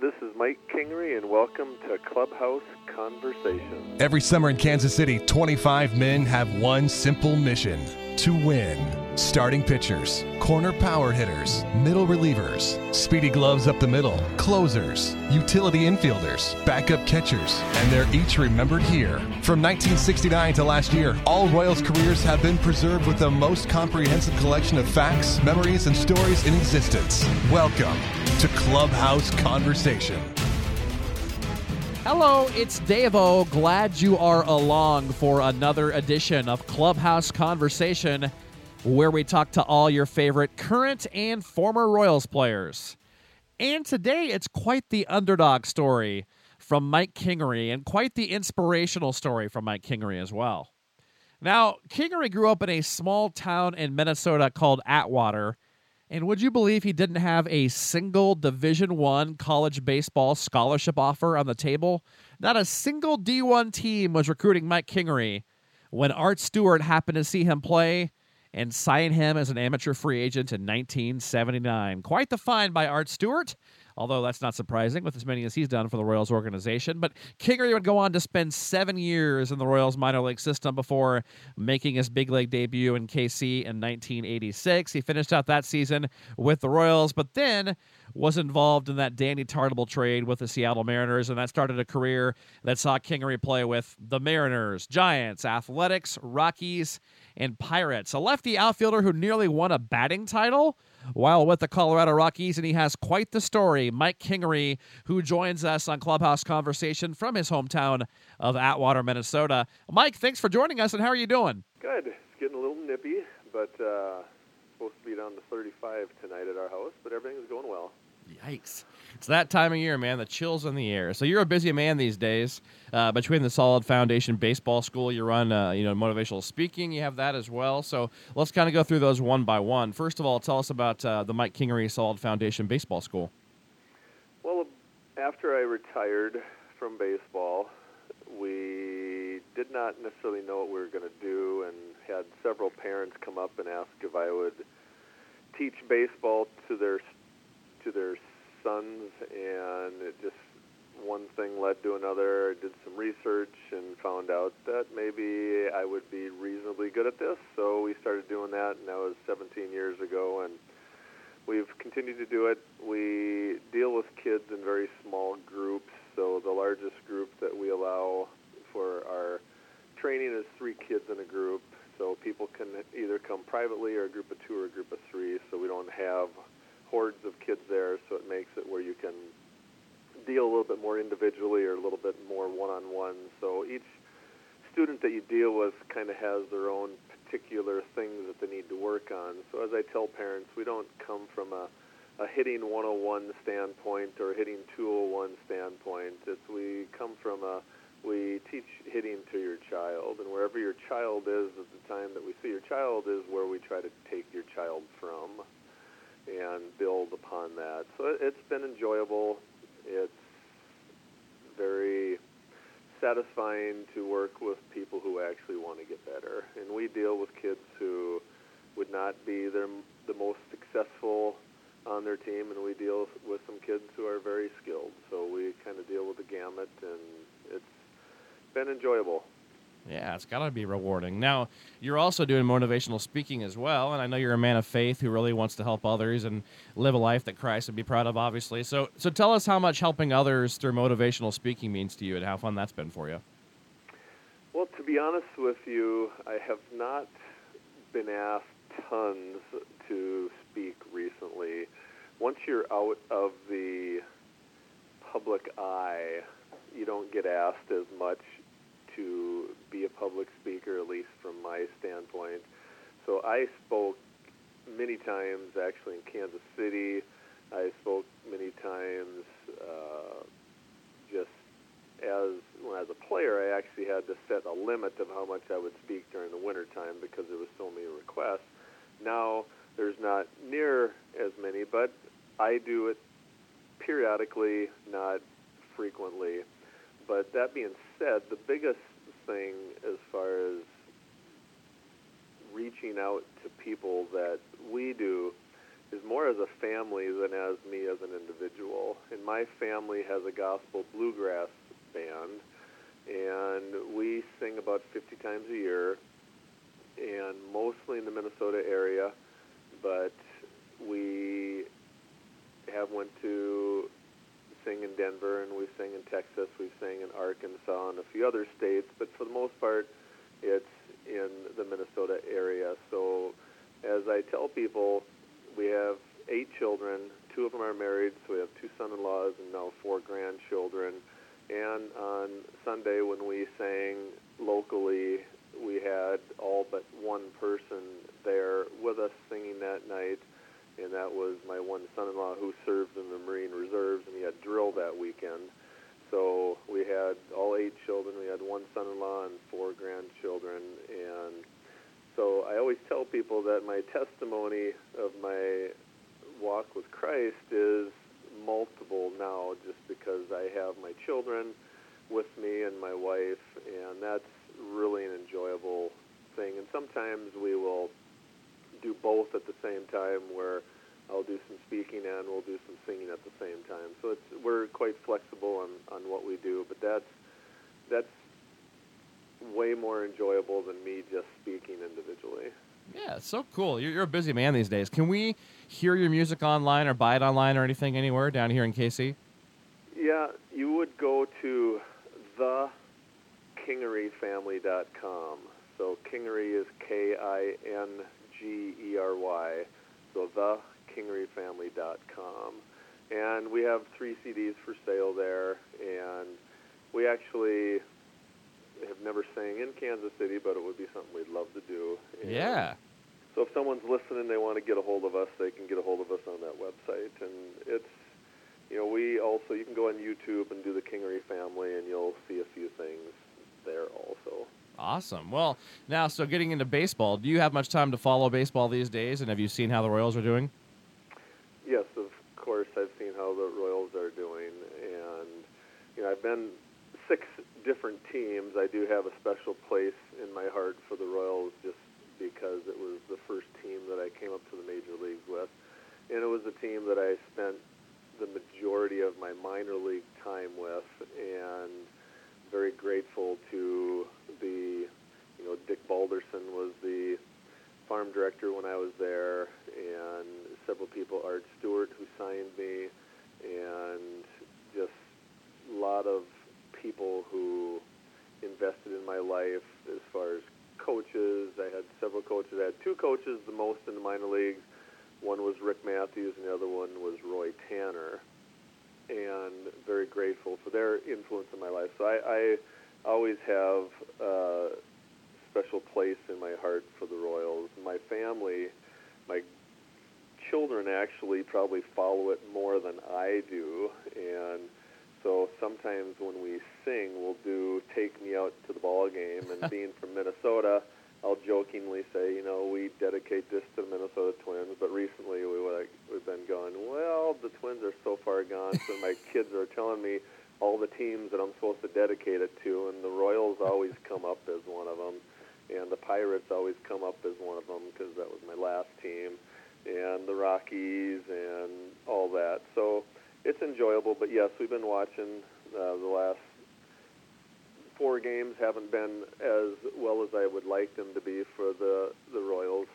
This is Mike Kingery, and welcome to Clubhouse Conversation. Every summer in Kansas City, 25 men have one simple mission to win. Starting pitchers, corner power hitters, middle relievers, speedy gloves up the middle, closers, utility infielders, backup catchers, and they're each remembered here. From 1969 to last year, all Royals careers have been preserved with the most comprehensive collection of facts, memories, and stories in existence. Welcome to Clubhouse Conversation. Hello, it's Davo. Glad you are along for another edition of Clubhouse Conversation, where we talk to all your favorite current and former Royals players. And today it's quite the underdog story from Mike Kingery and quite the inspirational story from Mike Kingery as well. Now, Kingery grew up in a small town in Minnesota called Atwater and would you believe he didn't have a single Division 1 college baseball scholarship offer on the table? Not a single D1 team was recruiting Mike Kingery when Art Stewart happened to see him play and sign him as an amateur free agent in 1979. Quite the find by Art Stewart although that's not surprising with as many as he's done for the Royals organization. But Kingery would go on to spend seven years in the Royals minor league system before making his big league debut in KC in 1986. He finished out that season with the Royals, but then was involved in that Danny Tartabull trade with the Seattle Mariners, and that started a career that saw Kingery play with the Mariners, Giants, Athletics, Rockies, and Pirates. A lefty outfielder who nearly won a batting title while with the Colorado Rockies, and he has quite the story. Mike Kingery, who joins us on Clubhouse Conversation from his hometown of Atwater, Minnesota. Mike, thanks for joining us, and how are you doing? Good. It's getting a little nippy, but uh, supposed to be down to 35 tonight at our house, but everything's going well. Yikes. It's that time of year, man. The chills in the air. So you're a busy man these days. Uh, between the Solid Foundation Baseball School, you run, uh, you know, motivational speaking. You have that as well. So let's kind of go through those one by one. First of all, tell us about uh, the Mike Kingery Solid Foundation Baseball School. Well, after I retired from baseball, we did not necessarily know what we were going to do, and had several parents come up and ask if I would teach baseball to their to their sons, and it just one thing led to another. I did some research and found out that maybe I would be reasonably good at this. So we started doing that, and that was 17 years ago, and we've continued to do it. We deal with kids in very small groups. So the largest group that we allow for our training is three kids in a group. So people can either come privately or a group of two or a group of three. So we don't have hordes of kids there, so it makes it where you can deal a little bit more individually or a little bit more one-on-one. So each student that you deal with kind of has their own particular things that they need to work on. So as I tell parents, we don't come from a, a hitting 101 standpoint or hitting 201 standpoint. It's we come from a we teach hitting to your child, and wherever your child is at the time that we see your child is where we try to take your child from and build upon that. So it's been enjoyable. It's very satisfying to work with people who actually want to get better. And we deal with kids who would not be their, the most successful on their team, and we deal with some kids who are very skilled. So we kind of deal with the gamut, and it's been enjoyable. Yeah, it's got to be rewarding. Now, you're also doing motivational speaking as well, and I know you're a man of faith who really wants to help others and live a life that Christ would be proud of, obviously. So, so tell us how much helping others through motivational speaking means to you and how fun that's been for you. Well, to be honest with you, I have not been asked tons to speak recently. Once you're out of the public eye, you don't get asked as much to be a public speaker, at least from my standpoint. So I spoke many times actually in Kansas City. I spoke many times uh, just as when as a player, I actually had to set a limit of how much I would speak during the winter time because there was so many requests. Now there's not near as many, but I do it periodically, not frequently. But that being said, the biggest thing as far as reaching out to people that we do is more as a family than as me as an individual. And my family has a gospel bluegrass band, and we sing about 50 times a year, and mostly in the Minnesota area, but we have went to sing in Denver and we sing in Texas, we sing in Arkansas and a few other states, but for the most part, it's in the Minnesota area. So, as I tell people, we have eight children. Two of them are married, so we have two son-in-laws and now four grandchildren. And on Sunday, when we sang locally, we had all but one person there with us singing that night, and that was my one son-in-law who served in the Marine Reserves, and he had drill that weekend. So we had all eight children. We had one son-in-law and four grandchildren, and so I always tell people that my testimony of my walk with Christ is multiple now, just because I have my children with me and my wife, and that's really an enjoyable thing. And sometimes we will do both at the same time, where I'll do some speaking and we'll do some singing at the same time. So it's we're quite flexible on, on what we do, but that's that's way more enjoyable than me just speaking individually. Yeah, so cool. You're, you're a busy man these days. Can we hear your music online or buy it online or anything anywhere down here in KC? Yeah, you would go to thekingeryfamily.com. So Kingery is K I N G E R Y. So thekingeryfamily.com. And we have three CDs for sale there. And we actually have never sang in Kansas City, but it would be something we'd love to do. And Yeah. So if someone's listening, they want to get a hold of us, they can get a hold of us on that website. And it's, you know, we also, you can go on YouTube and do the Kingery family, and you'll see a few things there also. Awesome. Well, now, so getting into baseball, do you have much time to follow baseball these days? And have you seen how the Royals are doing? Course, I've seen how the Royals are doing, and you know, I've been six different teams. I do have a special place in my heart for the Royals, just because it was the first team that I came up to the major leagues with, and it was a team that I spent the majority of my minor league time with, and very grateful to the, you know, Dick Balderson was the farm director when I was there, and several people, Art Stewart, who signed me, and just a lot of people who invested in my life as far as coaches. I had several coaches. I had two coaches, the most in the minor leagues. One was Rick Matthews, and the other one was Roy Tanner. And very grateful for their influence in my life. So I, I always have a special place in my heart for the Royals. My family, my children actually probably follow it more than I do. And so sometimes when we sing, we'll do "Take Me Out to the Ball Game," and being from Minnesota, I'll jokingly say, you know, we dedicate this to the Minnesota Twins. But recently, we like we've been going, well, the Twins are so far gone, so my kids are telling me all the teams that I'm supposed to dedicate it to, and the Royals always come up as one of them, and the Pirates always come up as one of them because that was my last team, and the Rockies and all that. So it's enjoyable. But yes, we've been watching uh, the last four games. Haven't been as well as I would like them to be for the the Royals,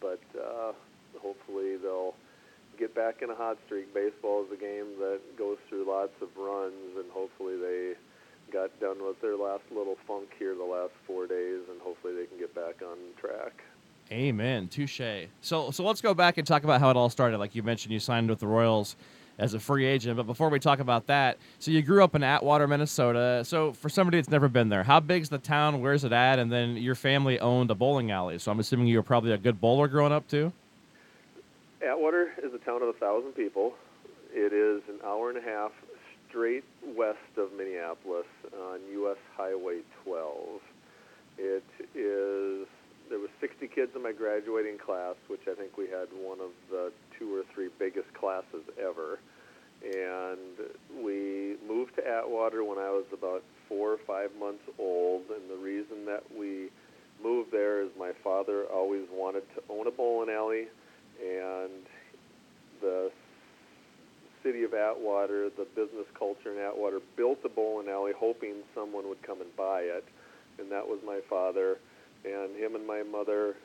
but uh, hopefully they'll get back in a hot streak. Baseball is a game that goes through lots of runs, and hopefully they got done with their last little funk here the last four days, and hopefully they can get back on track. Amen. Touche. So, so let's go back and talk about how it all started. Like you mentioned, you signed with the Royals as a free agent. But before we talk about that, so you grew up in Atwater, Minnesota. So for somebody that's never been there, how big's the town? Where's it at? And then your family owned a bowling alley. So I'm assuming you were probably a good bowler growing up too. Atwater is a town of a thousand people. It is an hour and a half straight west of Minneapolis on U.S. Highway 12. It is there was 60 kids in my graduating class, which I think we had one of the two or three biggest classes ever. And we moved to Atwater when I was about four or five months old. And the reason that we moved there is my father always wanted to own a bowling alley, and the city of Atwater, the business culture in Atwater, built a bowling alley hoping someone would come and buy it, and that was my father. And him and my mother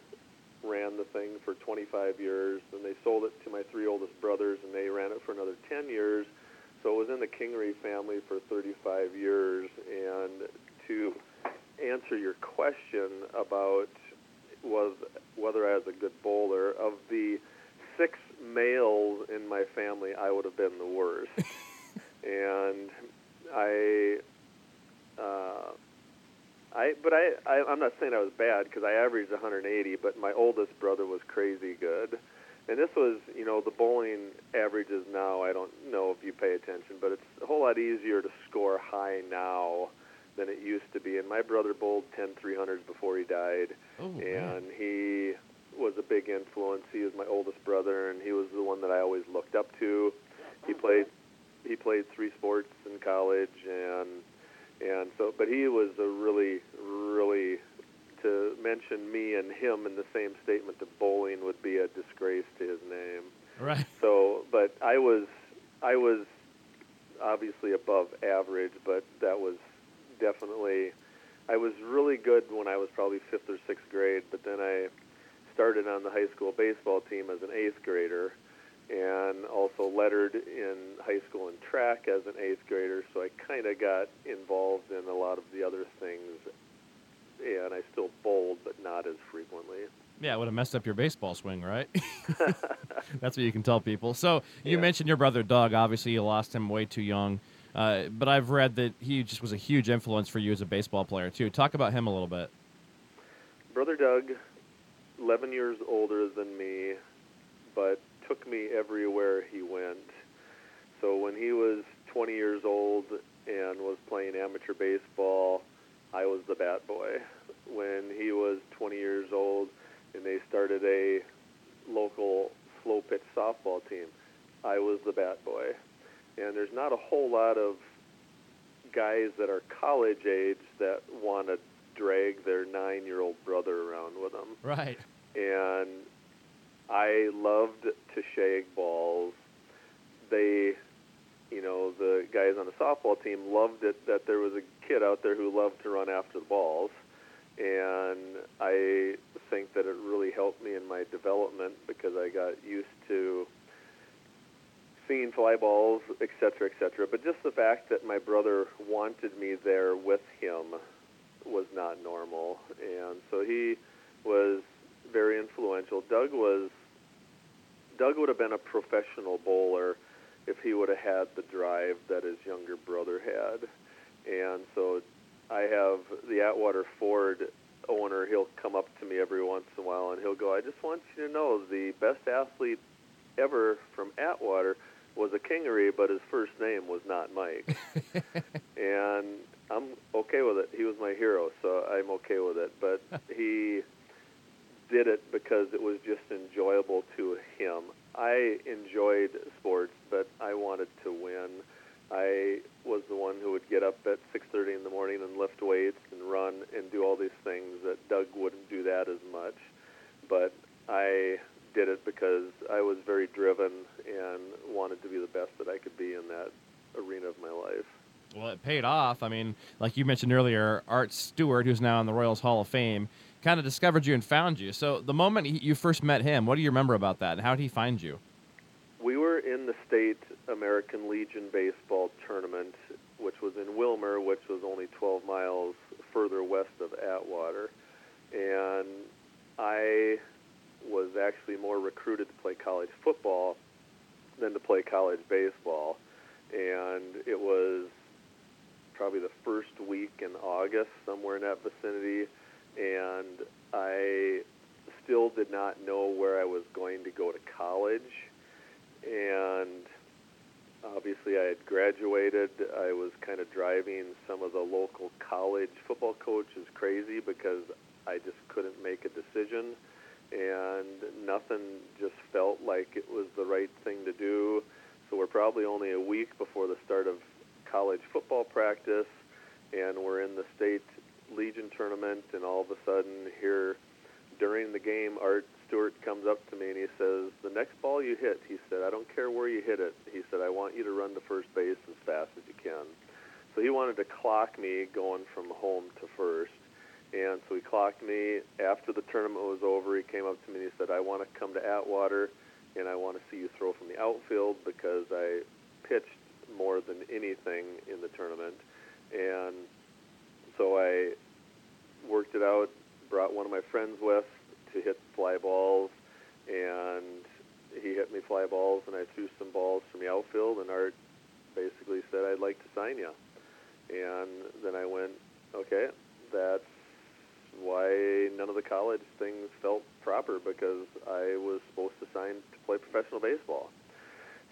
ran the thing for 25 years, and they sold it to my three oldest brothers, and they ran it for another 10 years. So it was in the Kingery family for 35 years. And to answer your question about was whether I was a good bowler, of the six males in my family, I would have been the worst. and I, uh, I, but I, I, I'm not saying I was bad because I averaged 180, but my oldest brother was crazy good. And this was, you know, the bowling averages now. I don't know if you pay attention, but it's a whole lot easier to score high now than it used to be. And my brother bowled 10 300s before he died, Oh, and man. he was a big influence. He was my oldest brother, and he was the one that I always looked up to. He oh, played he played three sports in college, and and so, but he was a really really to mention me and him in the same statement to bowling would be a disgrace to his name. Right. So, but I was, I was obviously above average, but that was definitely, I was really good when I was probably fifth or sixth grade, but then I started on the high school baseball team as an eighth grader and also lettered in high school in track as an eighth grader, so I kind of got involved in a lot of the other things, and I still bowled, but not as frequently. Yeah, it would have messed up your baseball swing, right? That's what you can tell people. So you Yeah. mentioned your brother Doug. Obviously, you lost him way too young. Uh, but I've read that he just was a huge influence for you as a baseball player too. Talk about him a little bit. Brother Doug, 11 years older than me, but took me everywhere he went. So when he was 20 years old and was playing amateur baseball, I was the bat boy. When he was 20 years old and they started a local slow pitch softball team, I was the bat boy. And there's not a whole lot of guys that are college age that want to drag their nine year old brother around with them. Right. And I loved to shag balls. They, you know, the guys on the softball team loved it that there was a kid out there who loved to run after the balls. And I think that it really helped me in my development because I got used to seeing fly balls, et cetera, et cetera. But just the fact that my brother wanted me there with him was not normal. And so he was very influential. Doug was Doug would have been a professional bowler if he would have had the drive that his younger brother had. And so I have the Atwater Ford owner, he'll come up to me every once in a while and he'll go, I just want you to know the best athlete ever from Atwater was a Kingery, but his first name was not Mike. and I'm okay with it. He was my hero, so I'm okay with it. But he did it because it was just enjoyable to him. I enjoyed sports, but I wanted to win. I was the one who would get up at 6:30 in the morning and lift weights and run and do all these things that Doug wouldn't do that as much. But I did it because I was very driven and wanted to be the best that I could be in that arena of my life. Well, it paid off. I mean, like you mentioned earlier, Art Stewart, who's now in the Royals Hall of Fame, kind of discovered you and found you. So the moment he, you first met him, what do you remember about that, and how did he find you? We were in the state American Legion baseball tournament, which was in Willmar, which was only 12 miles further west of Atwater. And I was actually more recruited to play college football than to play college baseball. And it was probably the first week in August, somewhere in that vicinity. And I still did not know where I was going to go to college and obviously I had graduated. I was kind of driving some of the local college football coaches crazy because I just couldn't make a decision, and nothing just felt like it was the right thing to do. So we're probably only a week before the start of college football practice, and we're in the state Legion tournament, and all of a sudden here during the game, Art Stewart comes up to me and he says, "The next ball you hit," he said, "I don't care where you hit it." He said, "I want you to run to first base as fast as you can." So he wanted to clock me going from home to first. And so he clocked me after the tournament was over. He came up to me and he said, "I want to come to Atwater, and I want to see you throw from the outfield because I pitched more than anything in the tournament." And so I worked it out, brought one of my friends with to hit fly balls, and he hit me fly balls, and I threw some balls from the outfield, and Art basically said, "I'd like to sign you." And then I went, "Okay, that's why none of the college things felt proper because I was supposed to sign to play professional baseball."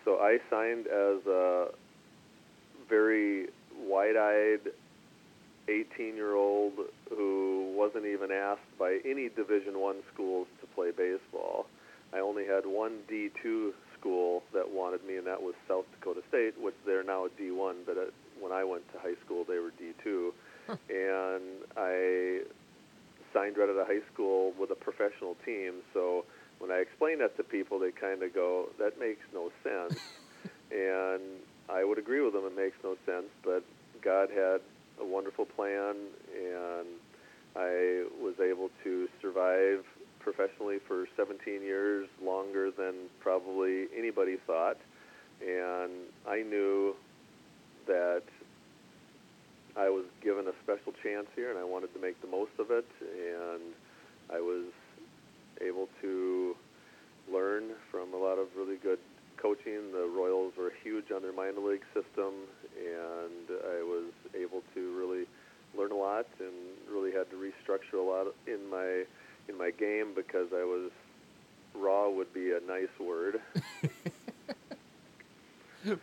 So I signed as a very wide-eyed 18-year-old who wasn't even asked by any Division One schools to play baseball. I only had one D2 school that wanted me, and that was South Dakota State, which they're now D1. But at, when I went to high school, they were D2, and I signed right out of high school with a professional team. So when I explain that to people, they kind of go, "That makes no sense," and I would agree with them. It makes no sense, but God had a wonderful plan, and I was able to survive professionally for 17 years, longer than probably anybody thought. And I knew that I was given a special chance here, and I wanted to make the most of it. And I was able to learn from a lot of really good coaching. The Royals were huge on their minor league system, and I was able to really learn a lot and really had to restructure a lot in my in my game because I was raw would be a nice word.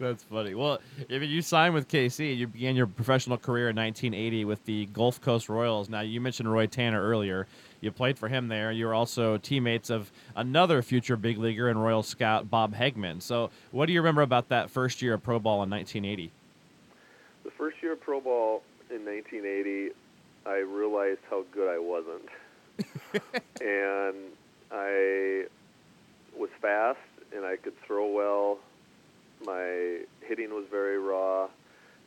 That's funny. Well, I mean, you signed with KC. You began your professional career in 1980 with the Gulf Coast Royals. Now, you mentioned Roy Tanner earlier. You played for him there. You were also teammates of another future big leaguer and Royal scout, Bob Hegman. So, what do you remember about that first year of pro ball in 1980? The first year of pro ball in 1980, I realized how good I wasn't. and I was fast and I could throw well my hitting was very raw.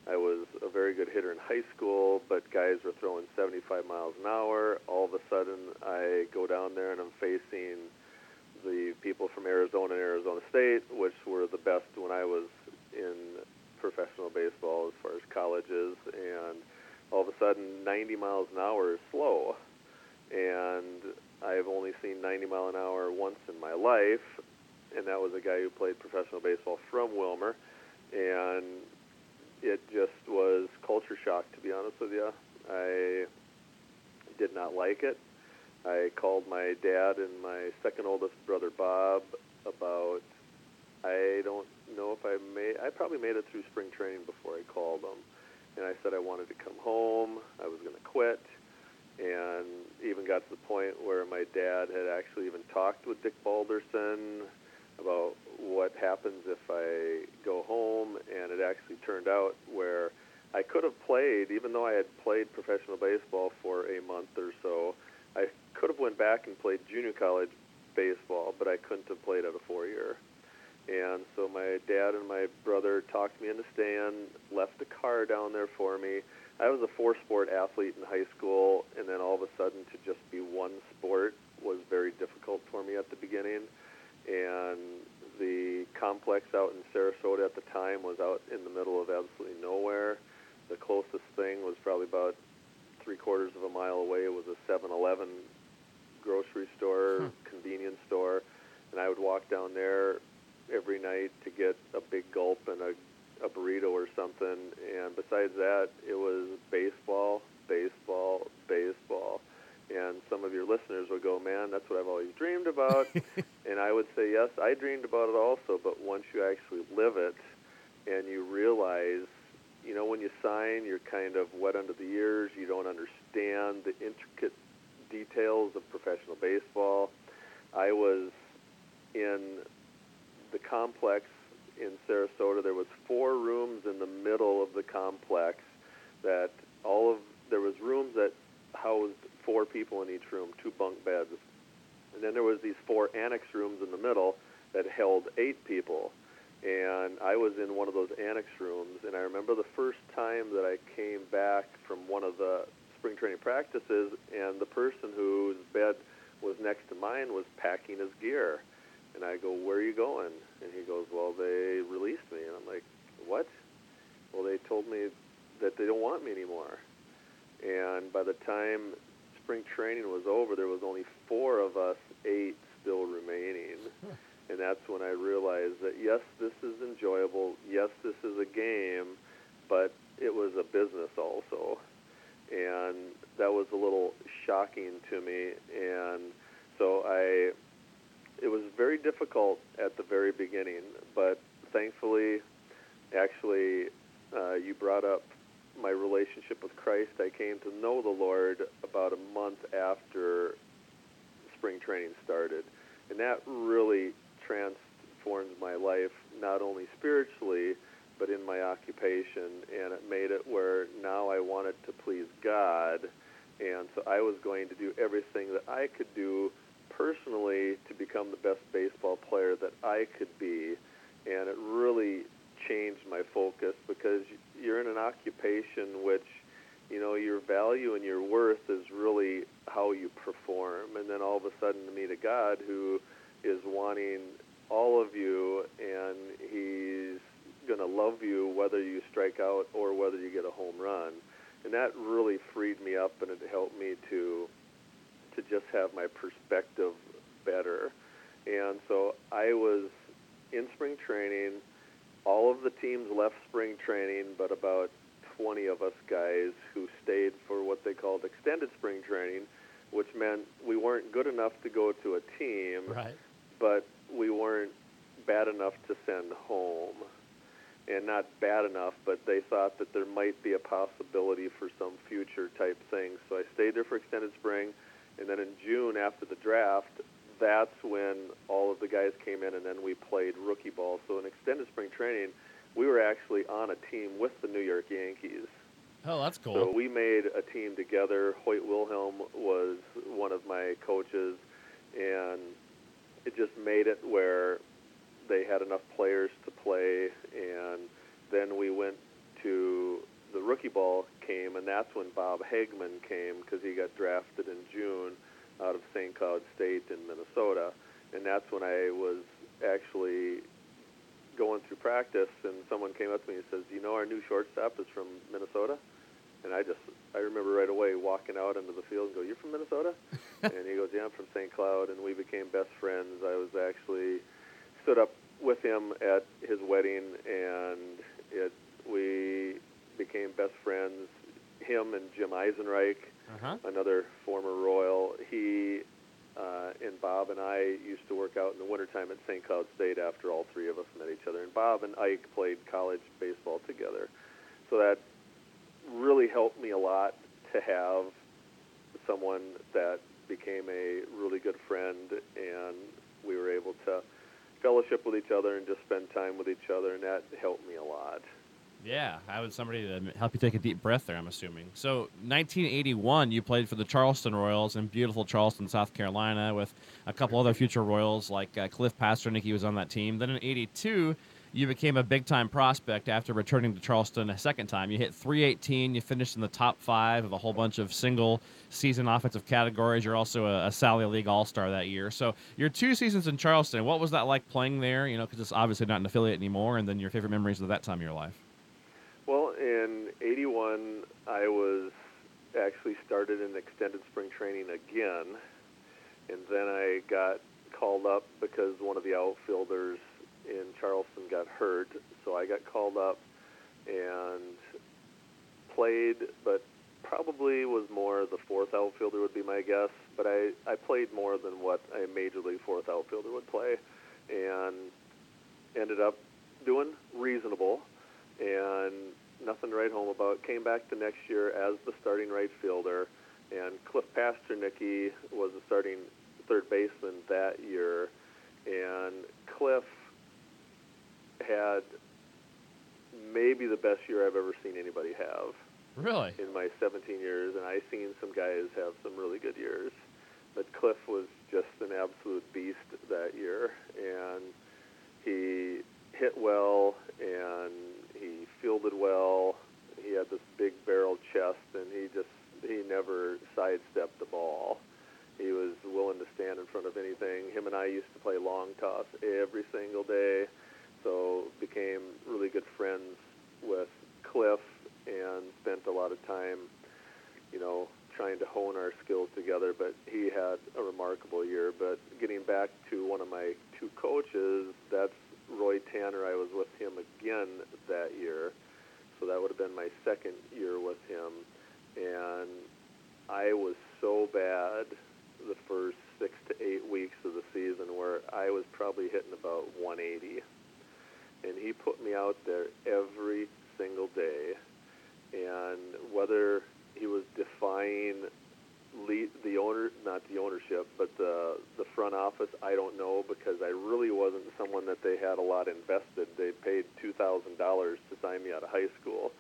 I was a very good hitter in high school, but guys were throwing 75 miles an hour. All of a sudden, I go down there and I'm facing the people from Arizona and Arizona State, which were the best when I was in professional baseball as far as colleges. And all of a sudden, 90 miles an hour is slow. And I've only seen 90 mile an hour once in my life, and that was a guy who played professional baseball from Willmar, and it just was culture shock to be honest with you. I did not like it. I called my dad and my second oldest brother Bob about I don't know if I made I probably made it through spring training before I called them. And I said I wanted to come home, I was going to quit and even got to the point where my dad had actually even talked with Dick Balderson about what happens if I go home, and it actually turned out where I could have played, even though I had played professional baseball for a month or so. I could have went back and played junior college baseball, but I couldn't have played at a four-year. And so my dad and my brother talked me into staying, left a car down there for me. I was a four-sport athlete in high school, and then all of a sudden to just be one sport was very difficult for me at the beginning and the complex out in Sarasota at the time was out in the middle of absolutely nowhere. The closest thing was probably about three quarters of a mile away. It was a 7-Eleven grocery store, hmm. convenience store, and I would walk down there every night to get a big gulp and a, a burrito or something. And besides that, it was baseball, baseball, baseball and some of your listeners would go, "Man, that's what I've always dreamed about," and I would say, "Yes, I dreamed about it also." But once you actually live it, and you realize, you know, when you sign, you're kind of wet under the ears. You don't understand the intricate details of professional baseball. I was in the complex in Sarasota. There was four rooms in the middle of the complex that all of there was rooms that housed four people in each room, two bunk beds. And then there was these four annex rooms in the middle that held eight people. And I was in one of those annex rooms, and I remember the first time that I came back from one of the spring training practices, and the person whose bed was next to mine was packing his gear. And I go, Where are you going? And he goes, Well, they released me. And I'm like, What? Well, they told me that they don't want me anymore. And by the time spring training was over, there was only four of us, eight still remaining. And that's when I realized that yes, this is enjoyable. Yes, this is a game, but it was a business also. And that was a little shocking to me. And so I, it was very difficult at the very beginning, but thankfully, actually, uh, you brought up my relationship with Christ. I came to know the Lord about a month after spring training started. And that really transformed my life, not only spiritually, but in my occupation. And it made it where now I wanted to please God. And so I was going to do everything that I could do personally to become the best baseball player that I could be. And it really changed my focus because you're in an occupation which you know your value and your worth is really how you perform. And then all of a sudden to meet a god who is wanting all of you and he's going to love you whether you strike out or whether you get a home run. And that really freed me up and it helped me to to just have my perspective better. And so i was in spring training all of the teams left spring training, but about 20 of us guys who stayed for what they called extended spring training, which meant we weren't good enough to go to a team, right. but we weren't bad enough to send home. And not bad enough, but they thought that there might be a possibility for some future type thing. So I stayed there for extended spring, and then in June after the draft, that's when all of the guys came in, and then we played rookie ball. So in extended spring training, we were actually on a team with the New York Yankees. Oh, that's cool. So we made a team together. Hoyt Wilhelm was one of my coaches, and it just made it where they had enough players to play. And then we went to the rookie ball came, and that's when Bob Hegman came because he got drafted in June out of St. Cloud State in Minnesota, and that's when I was actually going through practice, and someone came up to me and says, "Do you know our new shortstop is from Minnesota?" And I just I remember right away walking out into the field and go, "You're from Minnesota?" and he goes, "Yeah, I'm from St. Cloud," and we became best friends. I was actually stood up with him at his wedding, and it we became best friends. Him and Jim Eisenreich uh-huh. another former Royal. He uh, and Bob and I used to work out in the wintertime at St. Cloud State after all three of us met each other. And Bob and Ike played college baseball together. So that really helped me a lot to have someone that became a really good friend and we were able to fellowship with each other and just spend time with each other and that helped me a lot. Yeah, I was somebody to help you take a deep breath there. I'm assuming. So, 1981, you played for the Charleston Royals in beautiful Charleston, South Carolina, with a couple other future Royals like uh, Cliff Pastornicky was on that team. Then in '82, you became a big time prospect after returning to Charleston a second time. You hit 318. You finished in the top five of a whole bunch of single season offensive categories. You're also a, a Sally League All Star that year. So your two seasons in Charleston, what was that like playing there? You know, because it's obviously not an affiliate anymore. And then your favorite memories of that time of your life. In 81, I was actually started in extended spring training again, and then I got called up because one of the outfielders in Charleston got hurt, so I got called up and played, but probably was more the fourth outfielder would be my guess, but I, I played more than what a major league fourth outfielder would play, and ended up doing reasonable. And nothing to write home about. Came back the next year as the starting right fielder, and Cliff Pastornicky was the starting third baseman that year. And Cliff had maybe the best year I've ever seen anybody have. Really? In my 17 years, and I've seen some guys have some really good years. but Cliff was just an absolute beast that year, and he hit well and fielded well. He had this big barrel chest, and he just he never sidestepped the ball. He was willing to stand in front of anything. Him and I used to play long toss every single day, so became really good friends with Cliff and spent a lot of time, you know, trying to hone our skills together. But he had a remarkable year. But getting back to one of my two coaches, that's Roy Tanner. I was with him again that year, so that would have been my second year with him, and I was so bad the first six to eight weeks of the season where I was probably hitting about 180. And he put me out there every single day. And whether he was defying lead, the owner, not the ownership, but the the front office, I don't know because I really wasn't someone that they had a lot invested. They paid two thousand dollars to sign me out of high school,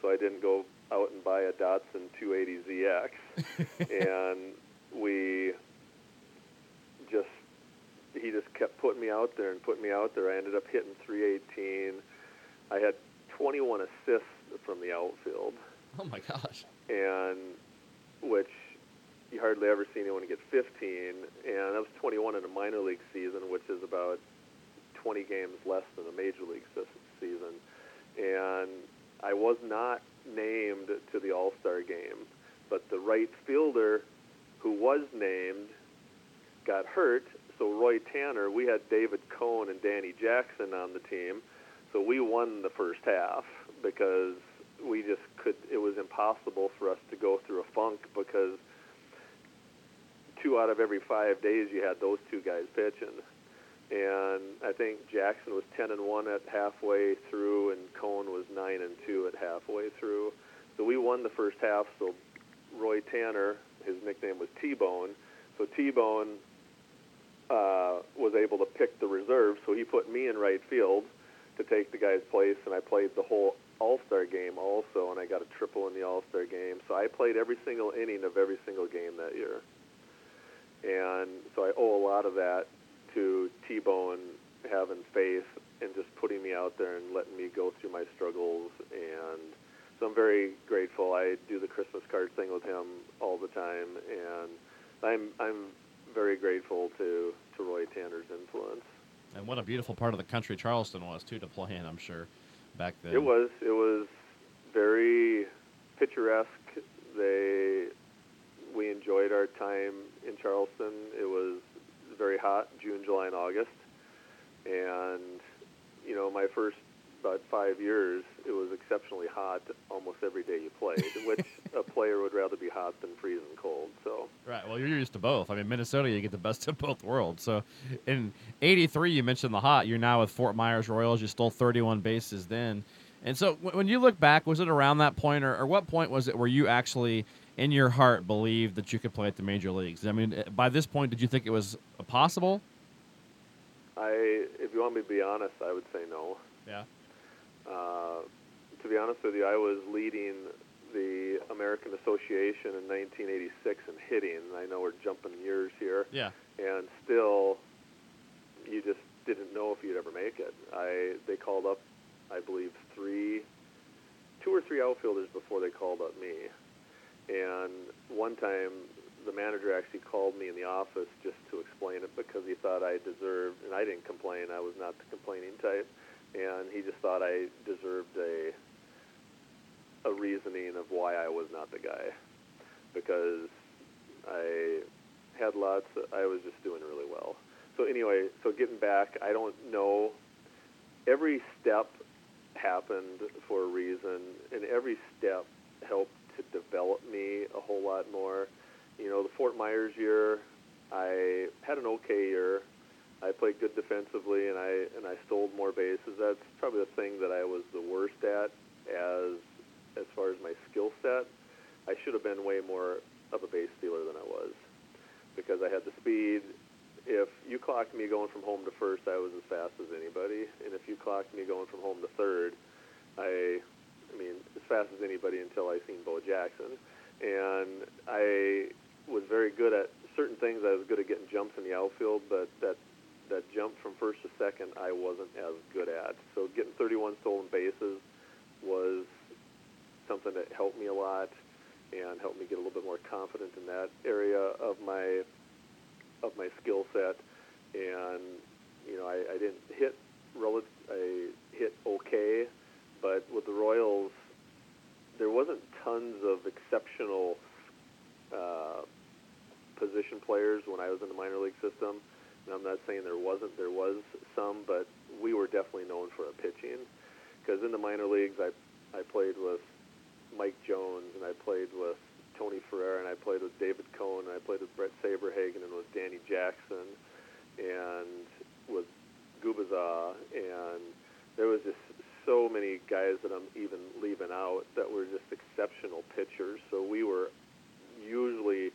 so I didn't go out and buy a Datsun 280ZX, and we just he just kept putting me out there and putting me out there. I ended up hitting 318. I had 21 assists from the outfield. Oh my gosh! And which you hardly ever see anyone get 15, and that was 21 in a minor league season, which is about 20 games less than a major league season. And I was not named to the All Star game, but the right fielder who was named got hurt. So Roy Tanner, we had David Cone and Danny Jackson on the team, so we won the first half because we just could. It was impossible for us to go through a funk because two out of every five days you had those two guys pitching. And I think Jackson was 10 and 1 at halfway through, and Cone was 9 and 2 at halfway through. So we won the first half. So Roy Tanner, his nickname was T-Bone. So T-Bone uh, was able to pick the reserve. So he put me in right field to take the guy's place, and I played the whole All-Star game also, and I got a triple in the All-Star game. So I played every single inning of every single game that year. And so I owe a lot of that to T-Bone having faith and just putting me out there and letting me go through my struggles. And so I'm very grateful. I do the Christmas card thing with him all the time, and I'm I'm very grateful to to Roy Tanner's influence. And what a beautiful part of the country Charleston was too to play in. I'm sure back then. It was it was very picturesque. They we enjoyed our time in Charleston. It was very hot, June, July, and August. And, you know, my first about five years, it was exceptionally hot almost every day you played, which a player would rather be hot than freezing cold. So right. Well, you're used to both. I mean, Minnesota, you get the best of both worlds. So in '83, you mentioned the hot. You're now with Fort Myers Royals. You stole 31 bases then. And so when you look back, was it around that point, or, or what point was it where you actually – in your heart believed that you could play at the major leagues? I mean, by this point, did you think it was possible? I, if you want me to be honest, I would say no. Yeah. Uh, to be honest with you, I was leading the American Association in 1986 in hitting. I know we're jumping years here. Yeah. And still, you just didn't know if you'd ever make it. I they called up, I believe three, two or three outfielders before they called up me. And one time, the manager actually called me in the office just to explain it because he thought I deserved, and I didn't complain. I was not the complaining type, and he just thought I deserved a a reasoning of why I was not the guy because I had lots. I was just doing really well. So anyway, so getting back, I don't know. Every step happened for a reason, and every step helped to develop me a whole lot more. You know, the Fort Myers year, I had an okay year. I played good defensively, and I and I stole more bases. That's probably the thing that I was the worst at, as as far as my skill set. I should have been way more of a base stealer than I was, because I had the speed. If you clocked me going from home to first, I was as fast as anybody, and if you clocked me going from home to third, I I mean, as fast as anybody until I seen Bo Jackson, and I was very good at certain things. I was good at getting jumps in the outfield, but that that jump from first to second, I wasn't as good at. So getting 31 stolen bases was something that helped me a lot and helped me get a little bit more confident in that area of my of my skill set. And you know, I, I didn't hit relative. I hit okay, but with the Royals, there wasn't tons of exceptional uh, position players when I was in the minor league system. And I'm not saying there wasn't. There was some, but we were definitely known for our pitching. Because in the minor leagues, I I played with Mike Jones, and I played with Tony Ferreira, and I played with David Cone, and I played with Bret Saberhagen, and with Danny Jackson, and with Gubicza, and there was just so many guys that I'm even leaving out that were just exceptional pitchers. So we were usually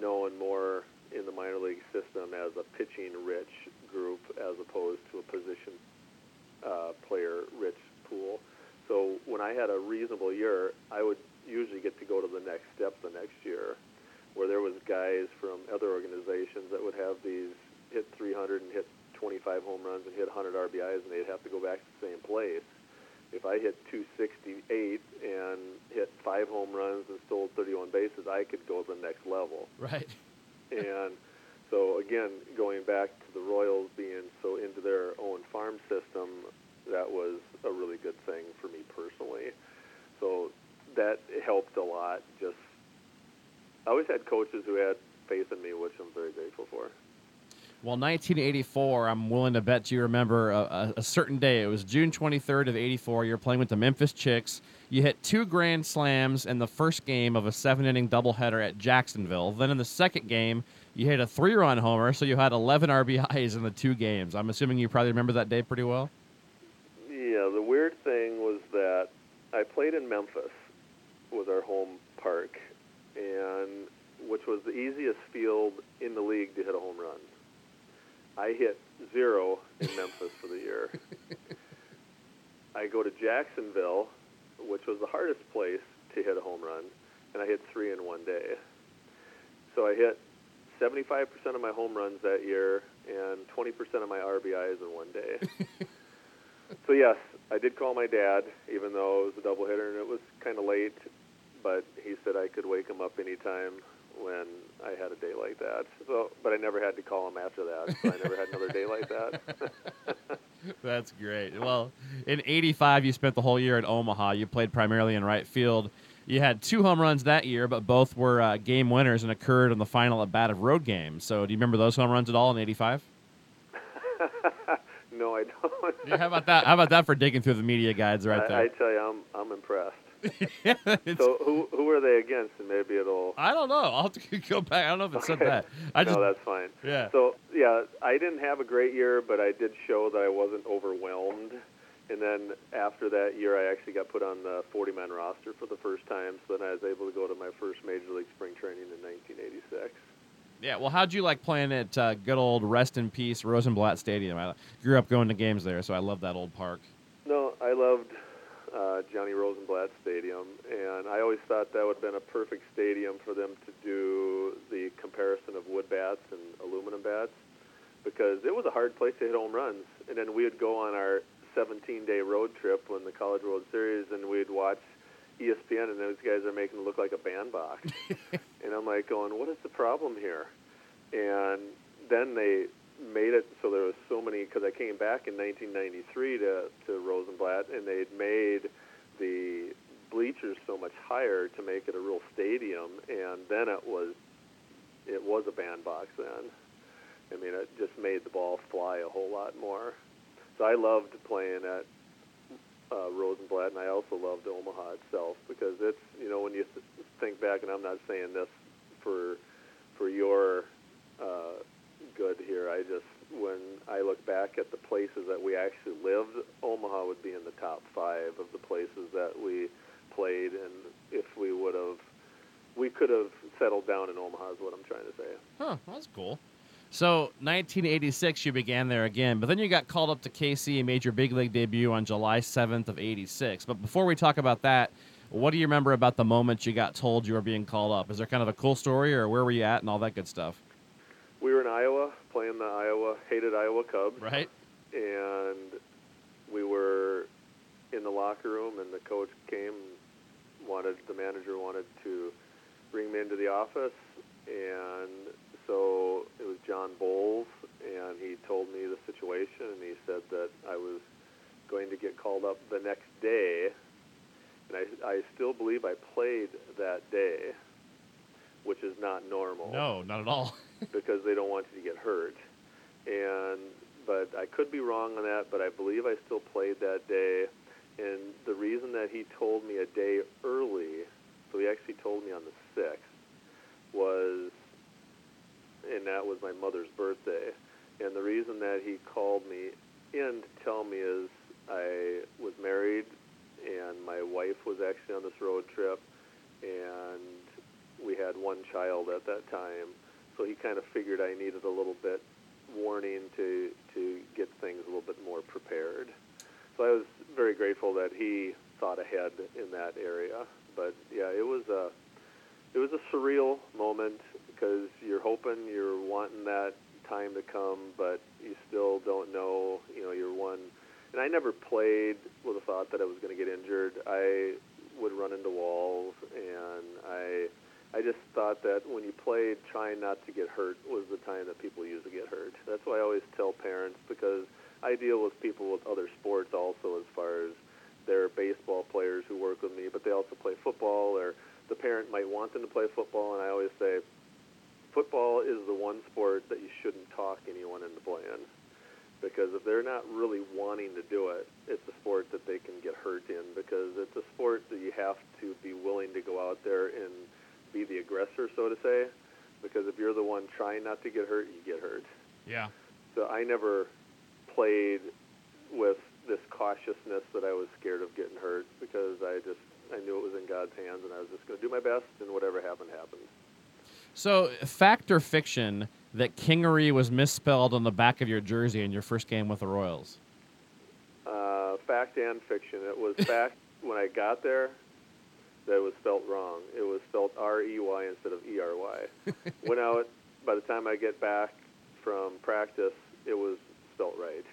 known more in the minor league system as a pitching-rich group as opposed to a position uh, player-rich pool. So when I had a reasonable year, I would usually get to go to the next step the next year, where there was guys from other organizations that would have these hit 300 and hit 25 home runs and hit 100 RBIs, and they'd have to go back to the same place. If I hit 268 and hit five home runs and stole 31 bases, I could go to the next level. Right. and so again, going back to the Royals being so into their own farm system, that was a really good thing for me personally. So that helped a lot. Just I always had coaches who had faith in me, which I'm very grateful for. Well, 1984, I'm willing to bet you remember a, a, a, certain day. It was June 23rd of 84. You're playing with the Memphis Chicks. You hit two grand slams in the first game of a seven inning doubleheader at Jacksonville. Then in the second game, you hit a three run homer, so you had 11 RBIs in the two games. I'm assuming you probably remember that day pretty well. Yeah, the weird thing was that I played in Memphis, was our home park, and which was the easiest field in the league to hit a home run. I hit zero in Memphis for the year. I go to Jacksonville, which was the hardest place to hit a home run, and I hit three in one day. So I hit 75% of my home runs that year and 20% of my RBIs in one day. so yes, I did call my dad, even though it was a doubleheader and it was kind of late. But he said I could wake him up anytime when I had a day like that. So, but I never had to call him after that. So I never had another day like that. That's great. Well, in '85, you spent the whole year at Omaha. You played primarily in right field. You had two home runs that year, but both were uh, game winners and occurred in the final at bat of road games. So, do you remember those home runs at all in '85? no, I don't. yeah, how about that? How about that for digging through the media guides right I, there? I tell you, I'm I'm impressed. so who who are they against? And maybe it'll. I don't know. I'll have to go back. I don't know if it said that. I no, just, that's fine. Yeah. So yeah, I didn't have a great year, but I did show that I wasn't overwhelmed. And then after that year, I actually got put on the 40-man roster for the first time. So then I was able to go to my first major league spring training in 1986. Yeah, well, how'd you like playing at uh, good old rest in peace Rosenblatt Stadium? I grew up going to games there, so I love that old park. No, I loved uh, Johnny Rosenblatt Stadium, and I always thought that would have been a perfect stadium for them to do the comparison of wood bats and aluminum bats, because it was a hard place to hit home runs. And then we would go on our 17-day road trip when the College World Series, and we'd watch ESPN, and those guys are making it look like a bandbox. and I'm like going, what is the problem here? And then they made it so there was so many because I came back in 1993 to to Rosenblatt and they'd made the bleachers so much higher to make it a real stadium and then it was it was a bandbox then. I mean it just made the ball fly a whole lot more. So I loved playing at uh, Rosenblatt and I also loved Omaha itself because it's you know when you think back and I'm not saying this for for your uh, good here. I just, when I look back at the places that we actually lived, Omaha would be in the top five of the places that we played. And if we would have, we could have settled down in Omaha, is what I'm trying to say. Huh, that's cool. So, 1986, you began there again, but then you got called up to KC and made your big league debut on July 7th of 86. But before we talk about that, What do you remember about the moment you got told you were being called up? Is there kind of a cool story, or where were you at, and all that good stuff? We were in Iowa playing the Iowa hated Iowa Cubs, Right. and we were in the locker room, and the coach came, wanted the manager wanted to bring me into the office, and so it was John Bowles, and he told me the situation, and he said that I was going to get called up the next day, and I, I still believe I played that day, which is not normal No, not at all. because they don't want you to get hurt. And but I could be wrong on that, but I believe I still played that day. And the reason that he told me a day early, so he actually told me on the sixth, was, and that was my mother's birthday. And the reason that he called me in to tell me is I was married, and my wife was actually on this road trip, and we had one child at that time. So he kind of figured I needed a little bit warning to to get things a little bit more prepared. So I was very grateful that he thought ahead in that area. But yeah, it was a it was a surreal moment because you're hoping you're wanting that time to come, but you still don't know. You know, you're one. And I never played with the thought that I was going to get injured. I would run into walls, and I I just thought that when you played, trying not to get hurt was the time that people usually get hurt. That's why I always tell parents because I deal with people with other sports also, as far as they're baseball players who work with me, but they also play football, or the parent might want them to play football, and I always say, football is the one sport that you shouldn't talk anyone into playing. Because if they're not really wanting to do it, it's a sport that they can get hurt in because it's a sport that you have to be willing to go out there and be the aggressor, so to say. Because if you're the one trying not to get hurt, you get hurt. Yeah. So I never played with this cautiousness that I was scared of getting hurt because I just I knew it was in God's hands and I was just going to do my best and whatever happened happened. So, fact or fiction that Kingery was misspelled on the back of your jersey in your first game with the Royals? Uh, fact and fiction. It was fact when I got there that it was spelt wrong. It spelled R E Y instead of E R Y. Went out. By the time I get back from practice, it was spelt right.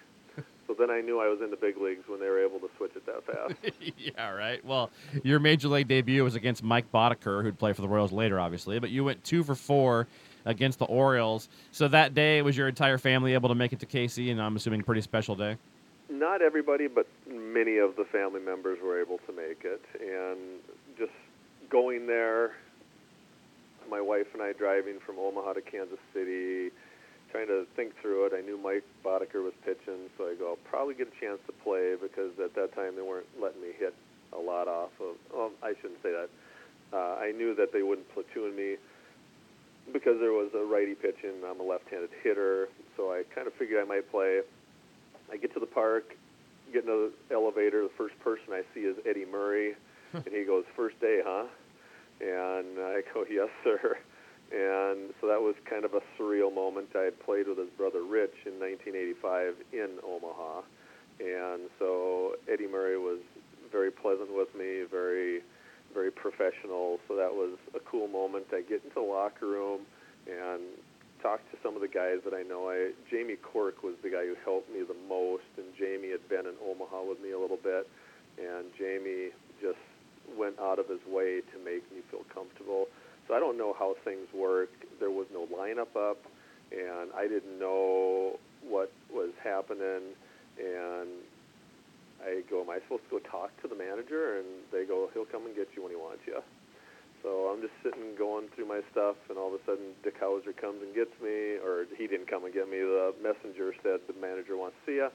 So then I knew I was in the big leagues when they were able to switch it that fast. yeah, right. Well, your major league debut was against Mike Boddicker, who'd play for the Royals later, obviously, but you went two for four against the Orioles. So that day, was your entire family able to make it to KC, and I'm assuming pretty special day? Not everybody, but many of the family members were able to make it. And just going there, my wife and I driving from Omaha to Kansas City, trying to think through it. I knew Mike Boddicker was pitching, so I go, I'll probably get a chance to play because at that time they weren't letting me hit a lot off of. Well, I shouldn't say that. Uh, I knew that they wouldn't platoon me because there was a righty pitching. I'm a left-handed hitter, so I kind of figured I might play. I get to the park, get into the elevator. The first person I see is Eddie Murray, and he goes, "First day, huh?" And I go, "Yes, sir." And so that was kind of a surreal moment. I had played with his brother Rich in 1985 in Omaha, and so Eddie Murray was very pleasant with me, very, very professional. So that was a cool moment. I get into the locker room and talk to some of the guys that I know. I Jamie Quirk was the guy who helped me the most, and Jamie had been in Omaha with me a little bit, and Jamie just went out of his way to make me feel comfortable. So I don't know how things work. There was no lineup up, and I didn't know what was happening. And I go, am I supposed to go talk to the manager? And they go, he'll come and get you when he wants you. So I'm just sitting going through my stuff, and all of a sudden Dick Howser comes and gets me, or he didn't come and get me. The messenger said the manager wants to see you,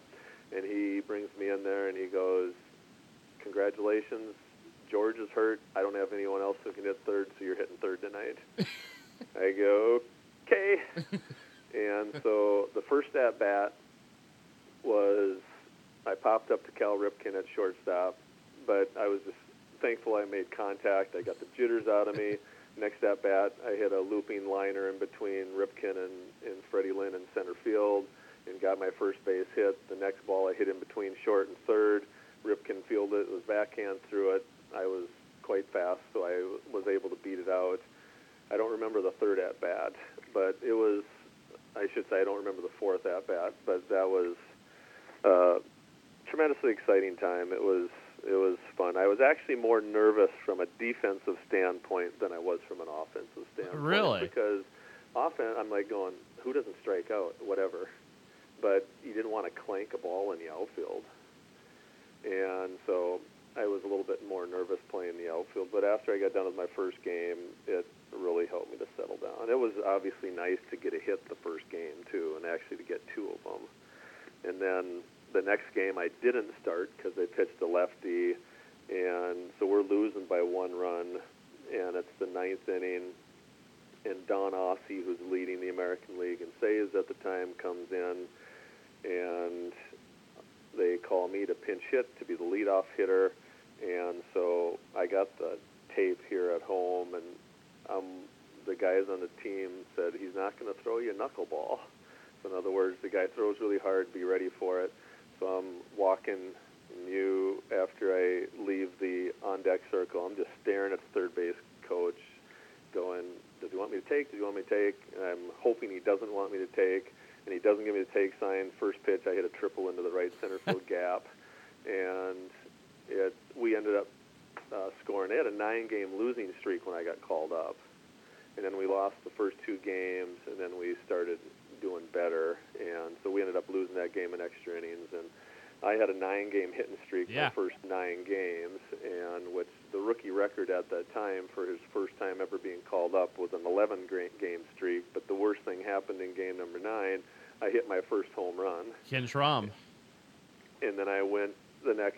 and he brings me in there, and he goes, congratulations, George is hurt. I don't have anyone else who can hit third, so you're hitting third tonight. I go, okay. and so the first at bat was I popped up to Cal Ripken at shortstop, but I was just thankful I made contact. I got the jitters out of me. Next at bat, I hit a looping liner in between Ripken and, and Freddie Lynn in center field and got my first base hit. The next ball I hit in between short and third. Ripken fielded it, it was backhand through it. I was quite fast, so I was able to beat it out. I don't remember the third at bat, but it was. I should say I don't remember the fourth at bat, but that was uh, tremendously exciting time. It was it was fun. I was actually more nervous from a defensive standpoint than I was from an offensive standpoint. Really? Because often I'm like going, who doesn't strike out, whatever. But you didn't want to clank a ball in the outfield, and so I was a little bit more nervous playing the outfield. But after I got done with my first game, it really helped me to settle down. It was obviously nice to get a hit the first game too, and actually to get two of them. And then the next game I didn't start because they pitched a lefty, and so we're losing by one run, and it's the ninth inning, and Don Aase, who's leading the American League and saves at the time, comes in, and they call me to pinch hit to be the leadoff hitter, and so I got the tape here at home, and um, the guys on the team said he's not going to throw you a knuckleball. So in other words, the guy throws really hard, be ready for it. So I'm walking you after I leave the on deck circle. I'm just staring at the third base coach, going, "Does he want me to take? Does he want me to take?" And I'm hoping he doesn't want me to take, and he doesn't give me the take sign. First pitch, I hit a triple into the right center field gap, and it we ended up uh, scoring. They had a nine-game losing streak when I got called up, and then we lost the first two games, and then we started doing better, and so we ended up losing that game in extra innings. And I had a nine-game hitting streak Yeah. my first nine games, and which the rookie record at that time for his first time ever being called up was an 11-game streak. But the worst thing happened in game number nine. I hit my first home run, Ken Schrom. and then I went the next